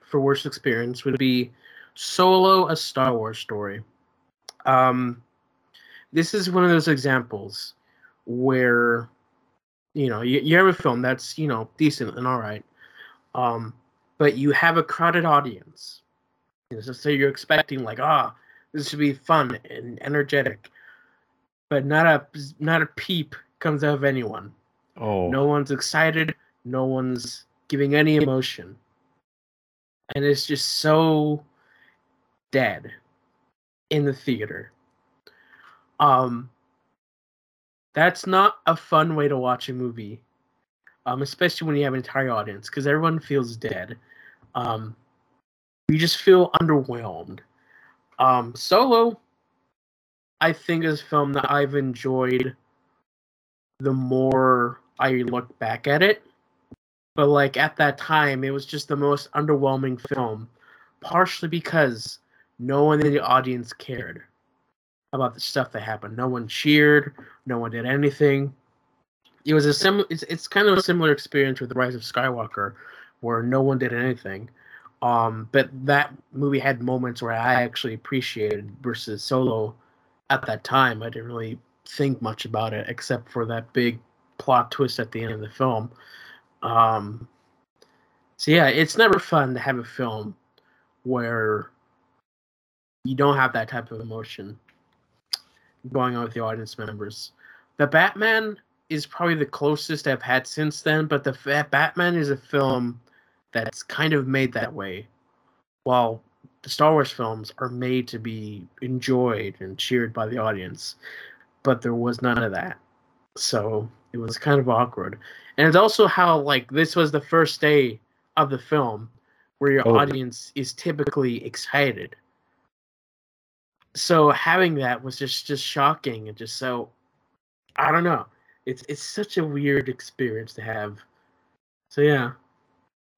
for worst experience would be Solo: A Star Wars Story. Um, this is one of those examples where you know you, you have a film that's you know decent and all right, um, but you have a crowded audience. You know, so, so you're expecting like ah oh, this should be fun and energetic, but not a not a peep comes out of anyone. Oh, no one's excited. No one's giving any emotion, and it's just so dead in the theater. Um, that's not a fun way to watch a movie, um, especially when you have an entire audience, because everyone feels dead. Um, you just feel underwhelmed. Um, Solo, I think, is a film that I've enjoyed the more I look back at it. But like at that time, it was just the most underwhelming film, partially because no one in the audience cared about the stuff that happened. No one cheered. No one did anything. It was a sim. It's it's kind of a similar experience with the Rise of Skywalker, where no one did anything. Um, but that movie had moments where I actually appreciated versus Solo. At that time, I didn't really think much about it except for that big plot twist at the end of the film. Um, so yeah, it's never fun to have a film where you don't have that type of emotion going on with the audience members. The Batman is probably the closest I've had since then, but the Batman is a film that's kind of made that way. While the Star Wars films are made to be enjoyed and cheered by the audience, but there was none of that. So it was kind of awkward. And it's also how like this was the first day of the film where your oh. audience is typically excited so having that was just just shocking and just so I don't know. It's it's such a weird experience to have. So yeah.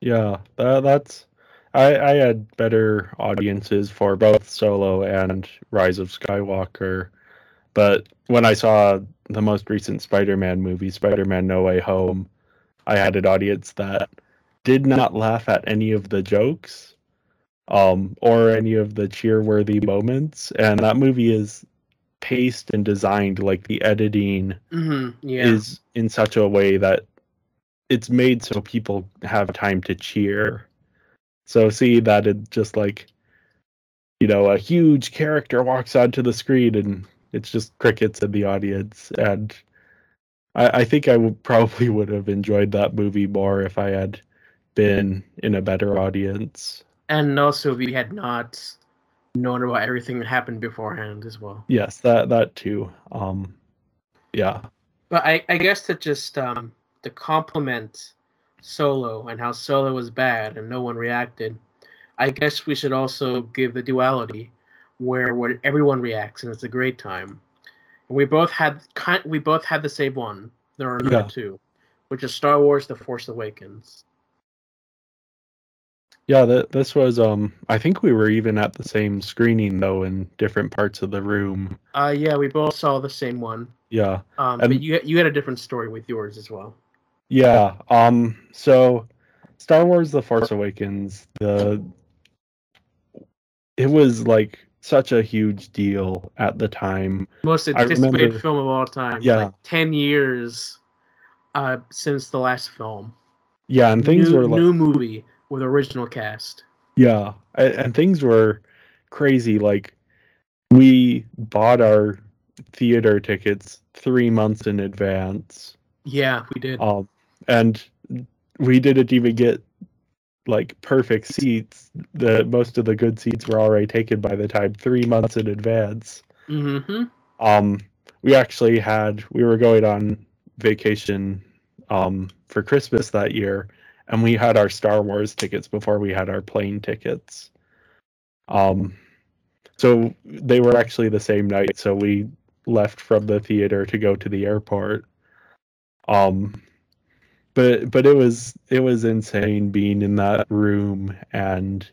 Yeah, that, that's I I had better audiences for both Solo and Rise of Skywalker, but when I saw the most recent Spider-Man movie, Spider-Man No Way Home, I had an audience that did not laugh at any of the jokes um, or any of the cheer-worthy moments. And that movie is paced and designed like the editing mm-hmm, yeah. is in such a way that it's made so people have time to cheer. So see that it just like you know a huge character walks onto the screen and it's just crickets in the audience and I, I think I would probably would have enjoyed that movie more if I had been in a better audience and also we had not known about everything that happened beforehand as well. Yes, that that too. Um, yeah. But I I guess to just um to complement Solo and how Solo was bad and no one reacted, I guess we should also give the duality where where everyone reacts and it's a great time. And we both had kind we both had the same one. There are Yeah. two, which is Star Wars: The Force Awakens. Yeah, that this was um I think we were even at the same screening though in different parts of the room. Uh, yeah, we both saw the same one. Yeah. Um, And- but you you had a different story with yours as well. Yeah. Um so Star Wars The Force Awakens, the it was like such a huge deal at the time. Most anticipated remember- film of all time. Yeah. like ten years uh, since the last film. Yeah, and things new, were like new movie with original cast. Yeah, and, and things were crazy. Like we bought our theater tickets three months in advance, Yeah, we did. um, and we didn't even get like perfect seats. The most of the good seats were already taken by the time three months in advance. Mm-hmm. Um, we actually had we were going on vacation um, for Christmas that year, and we had our Star Wars tickets before we had our plane tickets. Um, so they were actually the same night. So we left from the theater to go to the airport. Um, but but it was it was insane being in that room and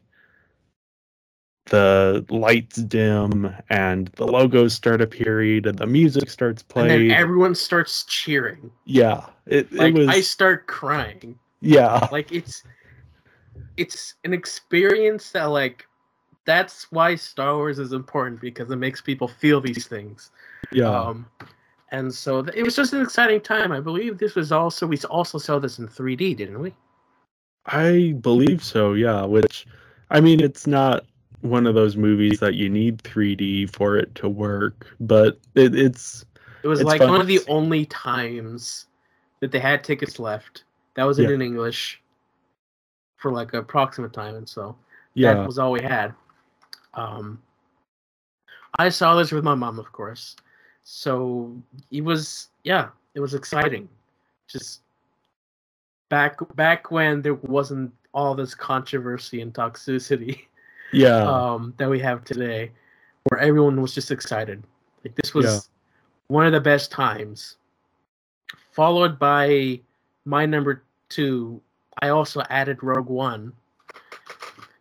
the lights dim and the logos start appearing and the music starts And playing. then everyone starts cheering. yeah, it, Like it was I start crying. Yeah Like it's it's an experience that like that's why Star Wars is important because it makes people feel these things. yeah Um, and so th- it was just an exciting time. I believe this was also we also saw this in 3D, didn't we? I believe so. Yeah, which I mean, it's not one of those movies that you need 3D for it to work, but it, it's It was It's like fun one of the only times that they had tickets left. That was Yeah. in English for like an approximate time, and so yeah that was all we had. Um, I saw this with my mom, of course. So it was, yeah, it was exciting. Just back back when there wasn't all this controversy and toxicity yeah um, that we have today, where everyone was just excited. Like this was Yeah. one of the best times. Followed by my number two. I also added Rogue One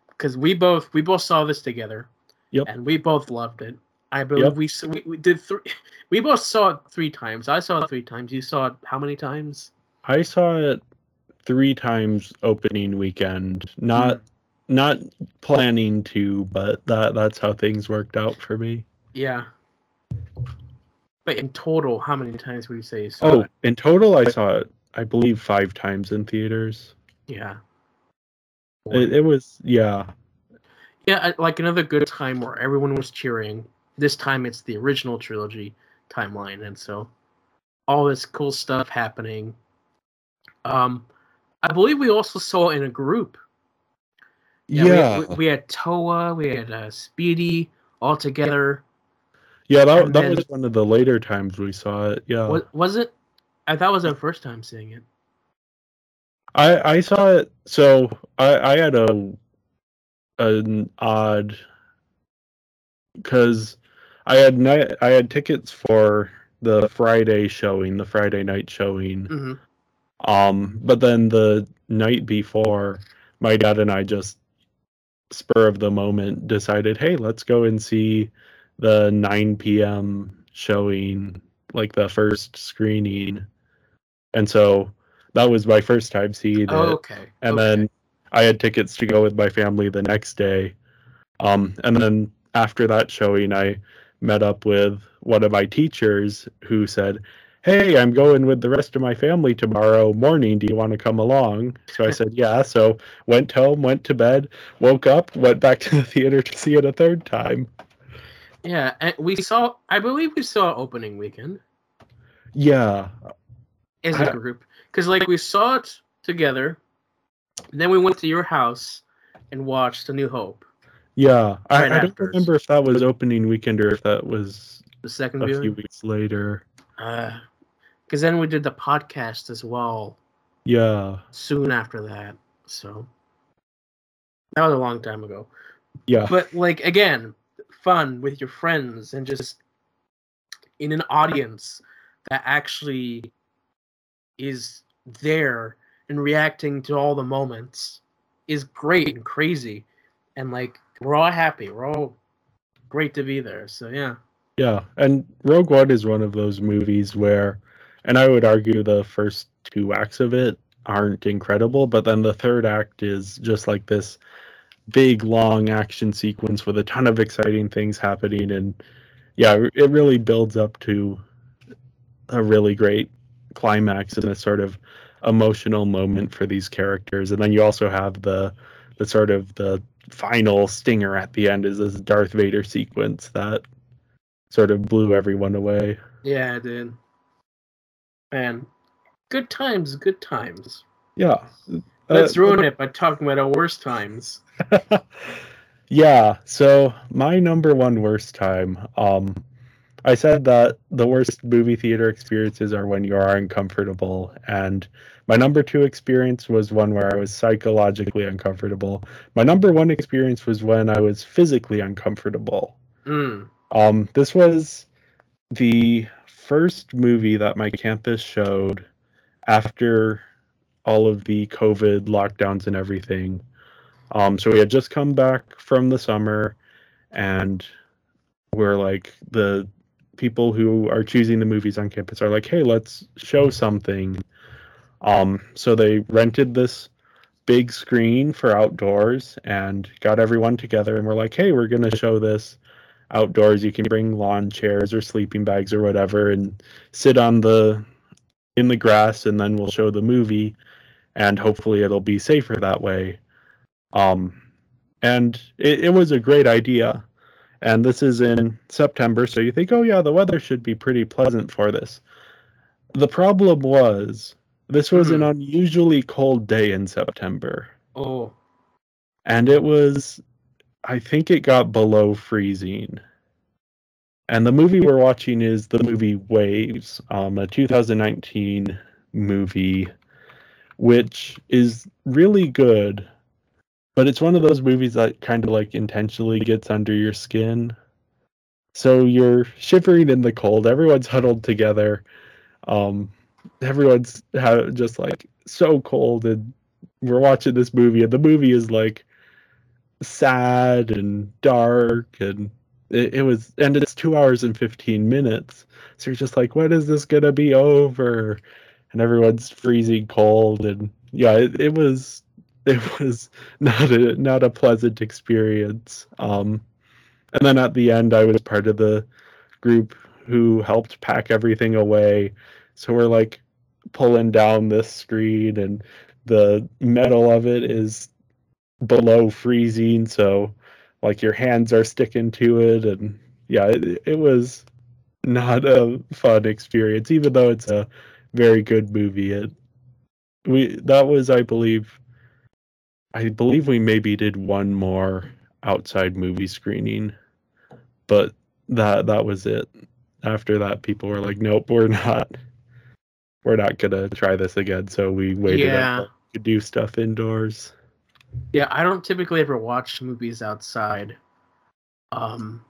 because we both we both saw this together. Yep. And we both loved it. I believe Yep. we, we we did three. We both saw it three times. I saw it three times. You saw it how many times? I saw it three times opening weekend. Not mm-hmm. not planning to, but that that's how things worked out for me. Yeah. But in total, how many times would you say you saw it? Oh, it? in total, I saw it. I believe five times in theaters. Yeah. It, it was yeah Yeah, like another good time where everyone was cheering. This time it's the original trilogy timeline, and so all this cool stuff happening. Um, I believe we also saw in a group. yeah we- yeah, we, we had Toa, we had uh, Speedy all together. Yeah, that and that then- was one of the later times we saw it. Yeah. Was, was it? I thought it was our first time seeing it. I I saw it. So I I had a an odd because I had night I had tickets for the Friday showing, the Friday night showing. hmm Um, but then the night before, my dad and I just spur of the moment decided, hey, let's go and see the 9 p.m. showing, like the first screening. And so that was my first time seeing it. Oh, okay. and okay. then I had tickets to go with my family the next day. Um, and then after that showing, I met up with one of my teachers who said, Hey, I'm going with the rest of my family tomorrow morning. Do you want to come along? So I said, Yeah. So went home, went to bed, woke up, went back to the theater to see it a third time. yeah, and we saw. I believe we saw opening weekend. Yeah. As a group because like we saw it together and then we went to your house and watched a new hope Yeah. I, Right I don't remember if that was opening weekend or if that was the second a few weeks later. Uh, because then we did the podcast as well Yeah. soon after that so that was a long time ago Yeah. but like again fun with your friends and just in an audience that actually is there and reacting to all the moments is great and crazy. And like we're all happy. We're all great to be there. So yeah. Yeah, and Rogue One is one of those movies where, and I would argue the first two acts of it aren't incredible, but then the third act is just like this big long action sequence with a ton of exciting things happening, and yeah, it really builds up to a really great climax and a sort of emotional moment for these characters, and then you also have the the sort of the final stinger at the end is this Darth Vader sequence that sort of blew everyone away. yeah it did man good times good times Yeah. let's Uh, ruin it by talking about our worst times yeah. So my number one worst time. Um, I said that the worst movie theater experiences are when you are uncomfortable, and my number two experience was one where I was psychologically uncomfortable. My number one experience was when I was physically uncomfortable. mm. Um, this was the first movie that my campus showed after all of the COVID lockdowns and everything. Um, so we had just come back from the summer, and we're like the people who are choosing the movies on campus are like, hey, let's show something. Um, so they rented this big screen for outdoors and got everyone together, and we're like, hey, we're gonna show this outdoors. You can bring lawn chairs or sleeping bags or whatever, and sit on the in the grass, and then we'll show the movie, and hopefully it'll be safer that way. Um, and it, it was a great idea. And this is in September, so you think, oh yeah, the weather should be pretty pleasant for this. The problem was this was an unusually cold day in September, oh and it was, I think it got below freezing. And the movie we're watching is the movie Waves, um, a 2019 movie, which is really good, but it's one of those movies that kind of like intentionally gets under your skin. So you're shivering in the cold. Everyone's huddled together. Um, everyone's ha- just like so cold, and we're watching this movie, and the movie is like sad and dark, and it, it was, and it's two hours and fifteen minutes. So you're just like, when is this gonna be over? And everyone's freezing cold, and yeah, it, it was it was not a not a pleasant experience. Um, and then at the end, I was part of the group who helped pack everything away. So we're like pulling down this screen, and the metal of it is below freezing. So like your hands are sticking to it, and yeah, it, it was not a fun experience, even though it's a very good movie. It we that was, I believe, I believe we maybe did one more outside movie screening, but that that was it. After that, people were like, "Nope, we're not, we're not gonna try this again." So we waited Yeah. we do stuff indoors. Yeah, I don't typically ever watch movies outside. Um,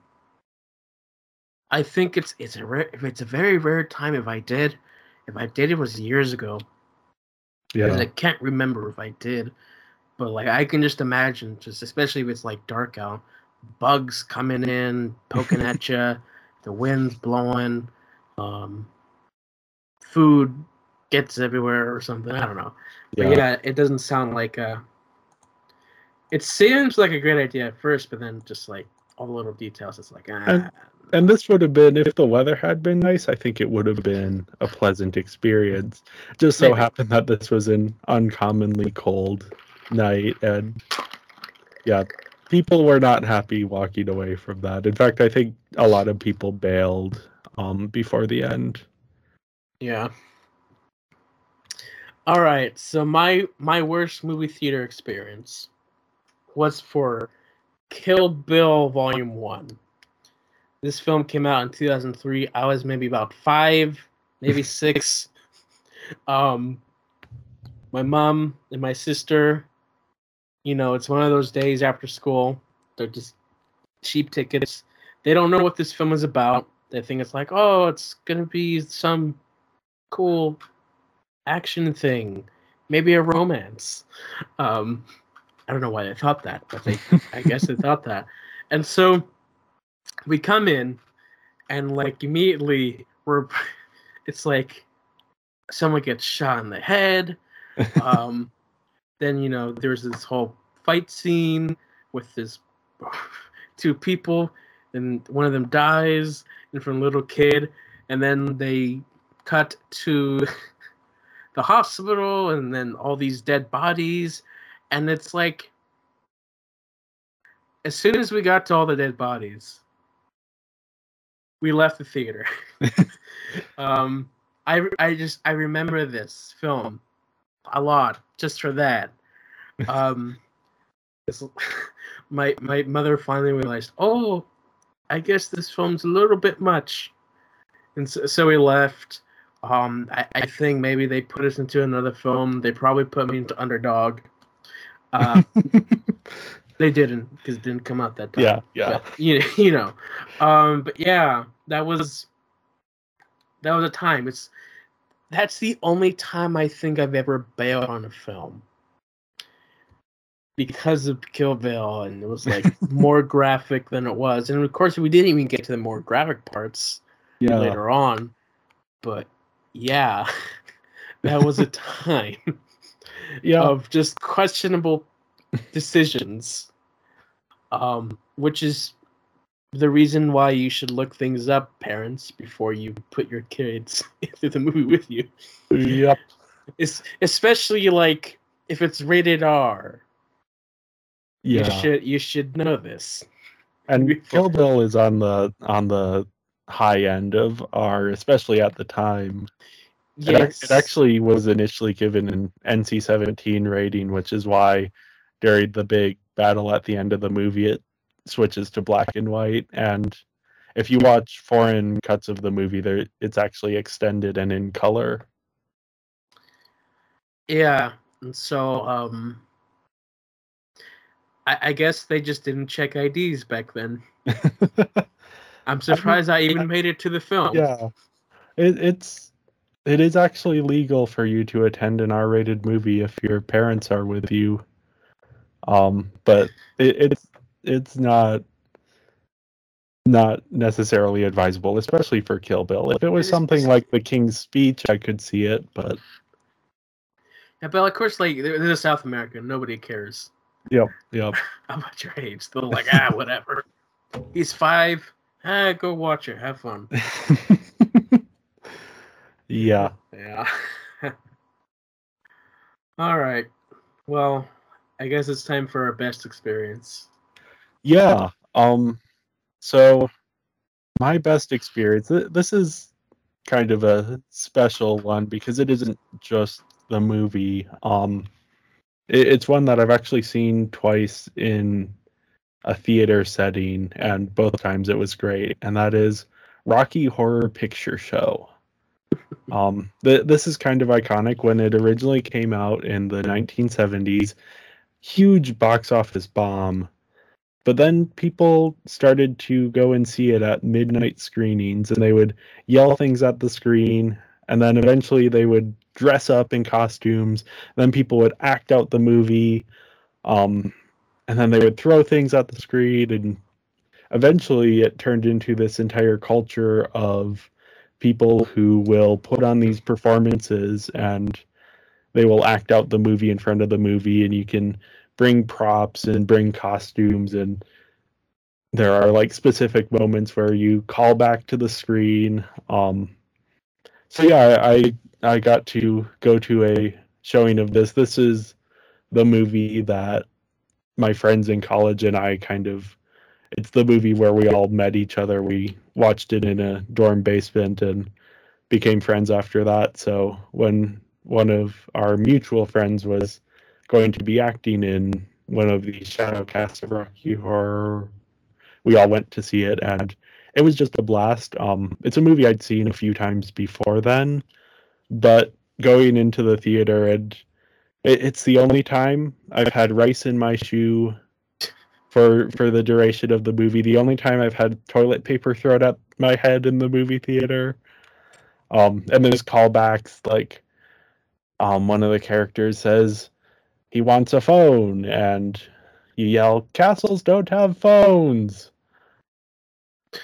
I think it's it's a rare, it's a very rare time if I did. If I did, it was years ago. Yeah, I can't remember if I did, but like I can just imagine, just especially if it's like dark out, bugs coming in, poking at you, the wind's blowing, um, food gets everywhere or something. I don't know. But yeah, it doesn't sound like a. It seems like a great idea at first, but then just like all the little details, it's like ah. And- And this would have been if the weather had been nice. I think it would have been a pleasant experience. Just so Maybe. happened that this was an uncommonly cold night, and yeah, people were not happy walking away from that. In fact, I think a lot of people bailed um, before the end. Yeah. All right. So my my worst movie theater experience was for Kill Bill Volume 1. This film came out in 2003. I was maybe about 5, maybe 6. Um my mom and my sister, you know, it's one of those days after school. They're just cheap tickets. they don't know what this film is about. They think it's like, oh, it's gonna be some cool action thing, maybe a romance. Um, I don't know why they thought that, but they, I guess they thought that. And so we come in, and like immediately we're, it's like someone gets shot in the head. Um, then you know there's this whole fight scene with this two people, and one of them dies, and from a little kid, and then they cut to the hospital, and then all these dead bodies, and it's like as soon as we got to all the dead bodies, we left the theater. um, I I just I remember this film a lot just for that. Um, my my mother finally realized, oh, I guess this film's a little bit much, and so, so we left. Um, I, I think maybe they put us into another film. They probably put me into Underdog. Uh, they didn't because it didn't come out that time. Yeah, yeah. But, you you know, um, but yeah, that was that was a time. It's that's the only time I think I've ever bailed on a film because of Kill Bill, and it was like more graphic than it was. And of course, we didn't even get to the more graphic parts Yeah. later on. But yeah, that was a time Yeah. of just questionable decisions, um, which is the reason why you should look things up, parents, before you put your kids into the movie with you. Yep. It's especially like if it's rated R. You Yeah. should you should know this. And Before- Kill Bill is on the on the high end of R, especially at the time. It Yes. It actually was initially given an NC-17 rating, which is why during the big battle at the end of the movie, it switches to black and white. And if you watch foreign cuts of the movie, there it's actually extended and in color. Yeah, and so um, I, I guess they just didn't check IDs back then. I'm surprised I even made it to the film. yeah, it, it's it is actually legal for you to attend an R-rated movie if your parents are with you. Um, but it, it's it's not not necessarily advisable, especially for Kill Bill. If it was something like The King's Speech, I could see it, but Yeah, but of course, like they're, they're South America, nobody cares yep, yep. about your age. They're like, ah, whatever. He's five. Ah, go watch it. Have fun. yeah. Yeah. All right. Well, I guess it's time for our best experience. Yeah. Um so my best experience th- this is kind of a special one because it isn't just the movie. Um it, it's one that I've actually seen twice in a theater setting and both times it was great and that is Rocky Horror Picture Show. Um th- this is kind of iconic when it originally came out in the 1970s. Huge box office bomb but then people started to go and see it at midnight screenings and they would yell things at the screen and then eventually they would dress up in costumes then people would act out the movie um, and then they would throw things at the screen and eventually it turned into this entire culture of people who will put on these performances and they will act out the movie in front of the movie and you can bring props and bring costumes and there are like specific moments where you call back to the screen um so yeah i i got to go to a showing of this. This is the movie that my friends in college and i kind of it's the movie where we all met each other. We watched it in a dorm basement and became friends after that. So when one of our mutual friends was going to be acting in one of the shadow casts of Rocky Horror. We all went to see it, and it was just a blast. Um, it's a movie I'd seen a few times before then, but going into the theater and it, it's the only time I've had rice in my shoe for for the duration of the movie. The only time I've had toilet paper thrown at my head in the movie theater. Um, and there's callbacks like um, one of the characters says he wants a phone, and you yell, "Castles don't have phones."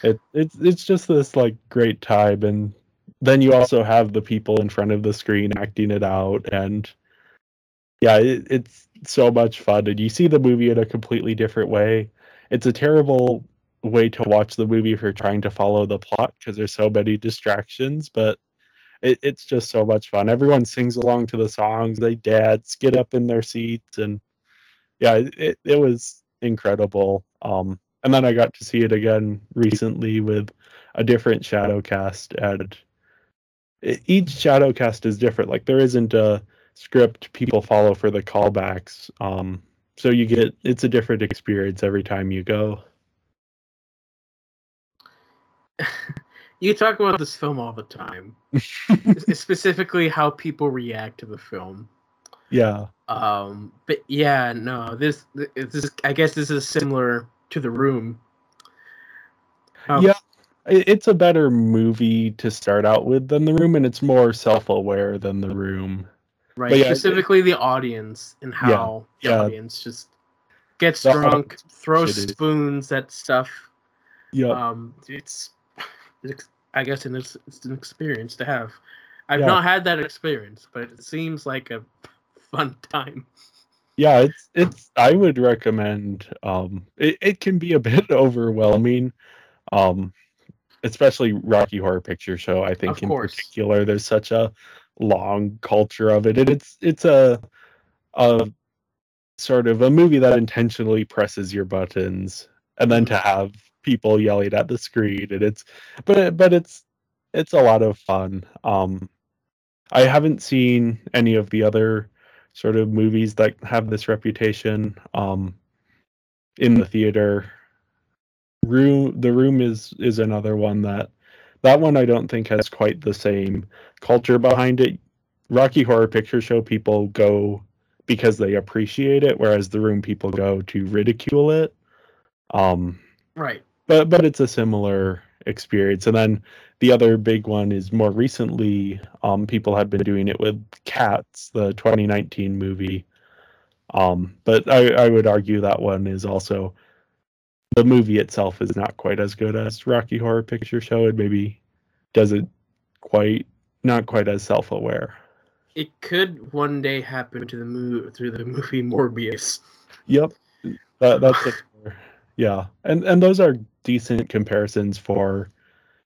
It it's it's just this like great time, and then you also have the people in front of the screen acting it out, and yeah, it, it's so much fun, and you see the movie in a completely different way. It's a terrible way to watch the movie if you're trying to follow the plot because there's so many distractions, but it, it's just so much fun. Everyone sings along to the songs. They dance, get up in their seats, and yeah, it, it was incredible. Um, and then I got to see it again recently with a different shadow cast, and each shadow cast is different. Like there isn't a script people follow for the callbacks. Um, so you get it's a different experience every time you go. you talk about this film all the time, specifically how people react to the film. Yeah. Um, but yeah, no, this this I guess this is similar to The Room. Um, yeah, it's a better movie to start out with than The Room, and it's more self-aware than The Room. Right, yeah, specifically it, the audience and how yeah, the yeah. audience just gets the drunk, throws spoons at stuff. Yeah, um, it's, it's I guess it's, it's an experience to have. I've yeah. not had that experience, but it seems like a fun time. Yeah, it's it's. I would recommend. Um, it it can be a bit overwhelming, um, especially Rocky Horror Picture Show. I think of in course. particular, there's such a long culture of it, and it's it's a a sort of a movie that intentionally presses your buttons, and then to have people yelling at the screen, and it's but but it's it's a lot of fun. Um, I haven't seen any of the other sort of movies that have this reputation um, in the theater. Room, the room is is another one that that one I don't think has quite the same culture behind it. Rocky Horror Picture Show people go because they appreciate it, whereas the room people go to ridicule it. Um, right. But but it's a similar experience. And then the other big one is more recently, um, people have been doing it with Cats, the 2019 movie. Um, but I, I would argue that one is also the movie itself is not quite as good as Rocky Horror Picture Show. It maybe doesn't quite not quite as self aware. It could one day happen to the movie through the movie Morbius. Yep, that, that's a, yeah, and and those are decent comparisons for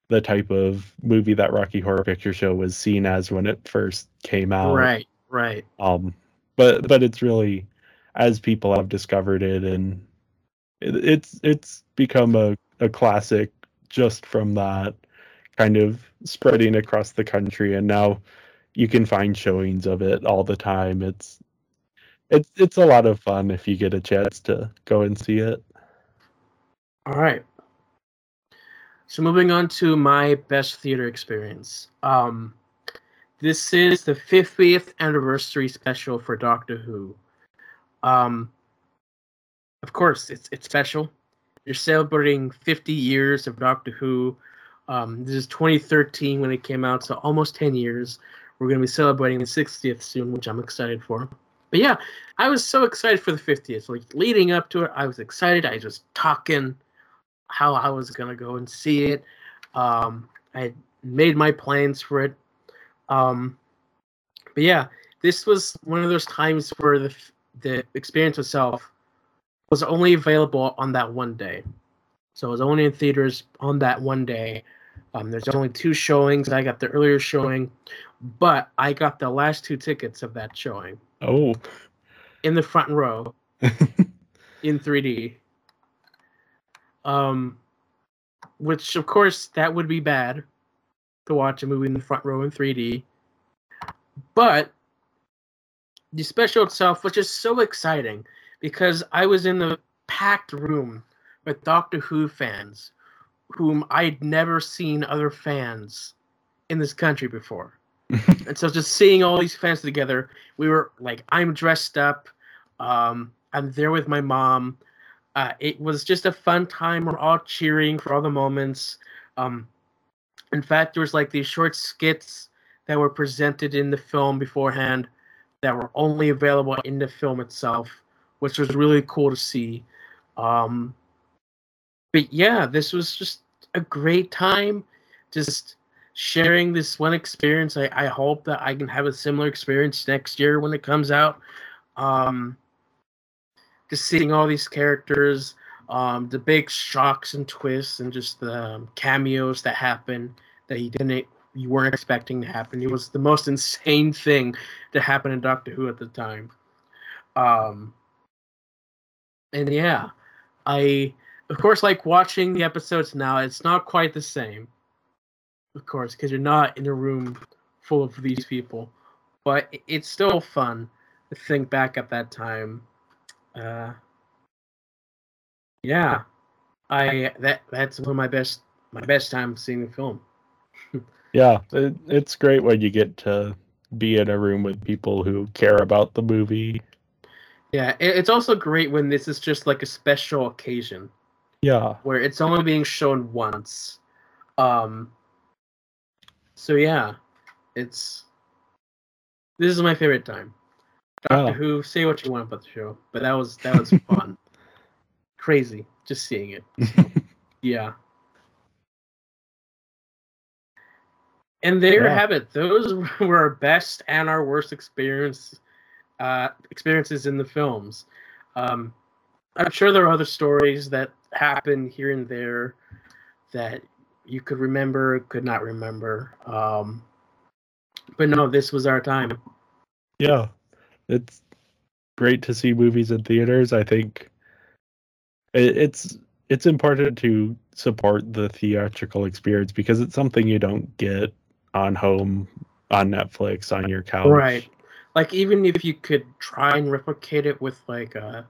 the type of movie that Rocky Horror Picture Show was seen as when it first came out. Right, right. Um, but but it's really as people have discovered it and it, it's it's become a, a classic just from that kind of spreading across the country and now you can find showings of it all the time. It's it's it's a lot of fun if you get a chance to go and see it. All right. So moving on to my best theater experience. Um, this is the 50th anniversary special for Doctor Who. Um, of course, it's it's special. You're celebrating 50 years of Doctor Who. Um, this is 2013 when it came out, so almost 10 years. We're going to be celebrating the 60th soon, which I'm excited for. But yeah, I was so excited for the 50th. Like leading up to it, I was excited. I was just talking how I was gonna go and see it. Um, I made my plans for it. Um, but yeah, this was one of those times where the the experience itself was only available on that one day. So it was only in theaters on that one day. Um, there's only two showings. I got the earlier showing, but I got the last two tickets of that showing. Oh. In the front row in 3D. Um, which of course that would be bad to watch a movie in the front row in 3D. But the special itself was just so exciting because I was in the packed room with Doctor Who fans whom I'd never seen other fans in this country before. and so just seeing all these fans together, we were like, I'm dressed up. Um, I'm there with my mom. Uh, it was just a fun time. We're all cheering for all the moments. Um, in fact, there was like these short skits that were presented in the film beforehand that were only available in the film itself, which was really cool to see. Um, but yeah, this was just a great time. Just sharing this one experience. I, I hope that I can have a similar experience next year when it comes out. Um, just seeing all these characters, um, the big shocks and twists, and just the um, cameos that happen that you didn't, you weren't expecting to happen. It was the most insane thing to happen in Doctor Who at the time. Um, and yeah, I of course like watching the episodes now. It's not quite the same, of course, because you're not in a room full of these people, but it's still fun to think back at that time uh, yeah, I that that's one of my best my best time seeing the film. yeah, it, it's great when you get to be in a room with people who care about the movie. Yeah, it, it's also great when this is just like a special occasion. Yeah, where it's only being shown once. Um. So yeah, it's this is my favorite time. Doctor oh. Who, say what you want about the show, but that was that was fun. Crazy, just seeing it. yeah. And there yeah. you have it. Those were our best and our worst experience uh, experiences in the films. Um, I'm sure there are other stories that happen here and there that you could remember, could not remember. Um, but no, this was our time. Yeah, it's great to see movies in theaters. I think it, it's it's important to support the theatrical experience because it's something you don't get on home on Netflix on your couch. Right. Like even if you could try and replicate it with like a uh,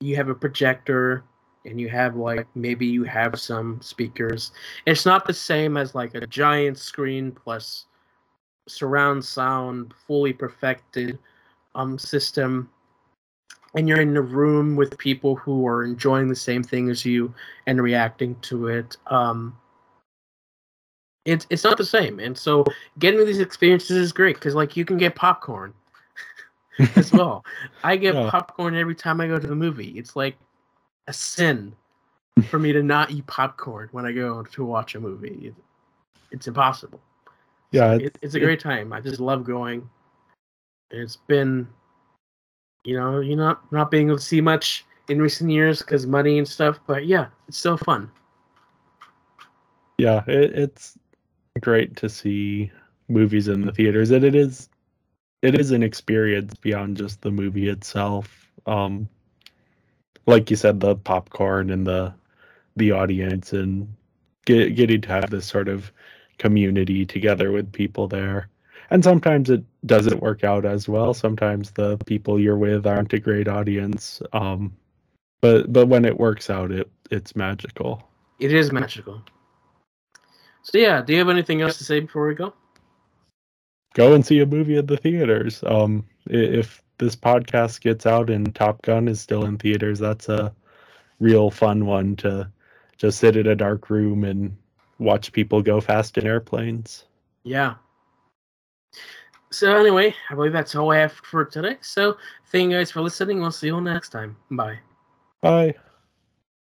you have a projector and you have like maybe you have some speakers. It's not the same as like a giant screen plus surround sound fully perfected um, system and you're in a room with people who are enjoying the same thing as you and reacting to it um, it's it's not the same and so getting these experiences is great because like you can get popcorn as well. I get yeah. popcorn every time i go to the movie. It's like a sin for me to not eat popcorn when i go to watch a movie. It's impossible. Yeah it's, it, it's a great time. I just love going it's been, you know, you're not not being able to see much in recent years because money and stuff. But yeah, it's still fun. Yeah, it, it's great to see movies in the theaters, and it is it is an experience beyond just the movie itself. Um, like you said, the popcorn and the the audience and get, getting to have this sort of community together with people there and sometimes it doesn't work out as well. Sometimes the people you're with aren't a great audience um, but but when it works out it it's magical. It is magical. So yeah do you have anything else to say before we go? Go and see a movie at the theaters. Um if this podcast gets out and top gun is still in theaters that's a real fun one to just sit in a dark room and watch people go fast in airplanes. Yeah so anyway, I believe that's all I have for today. So thank you guys for listening. We'll see you all next time. Bye. Bye.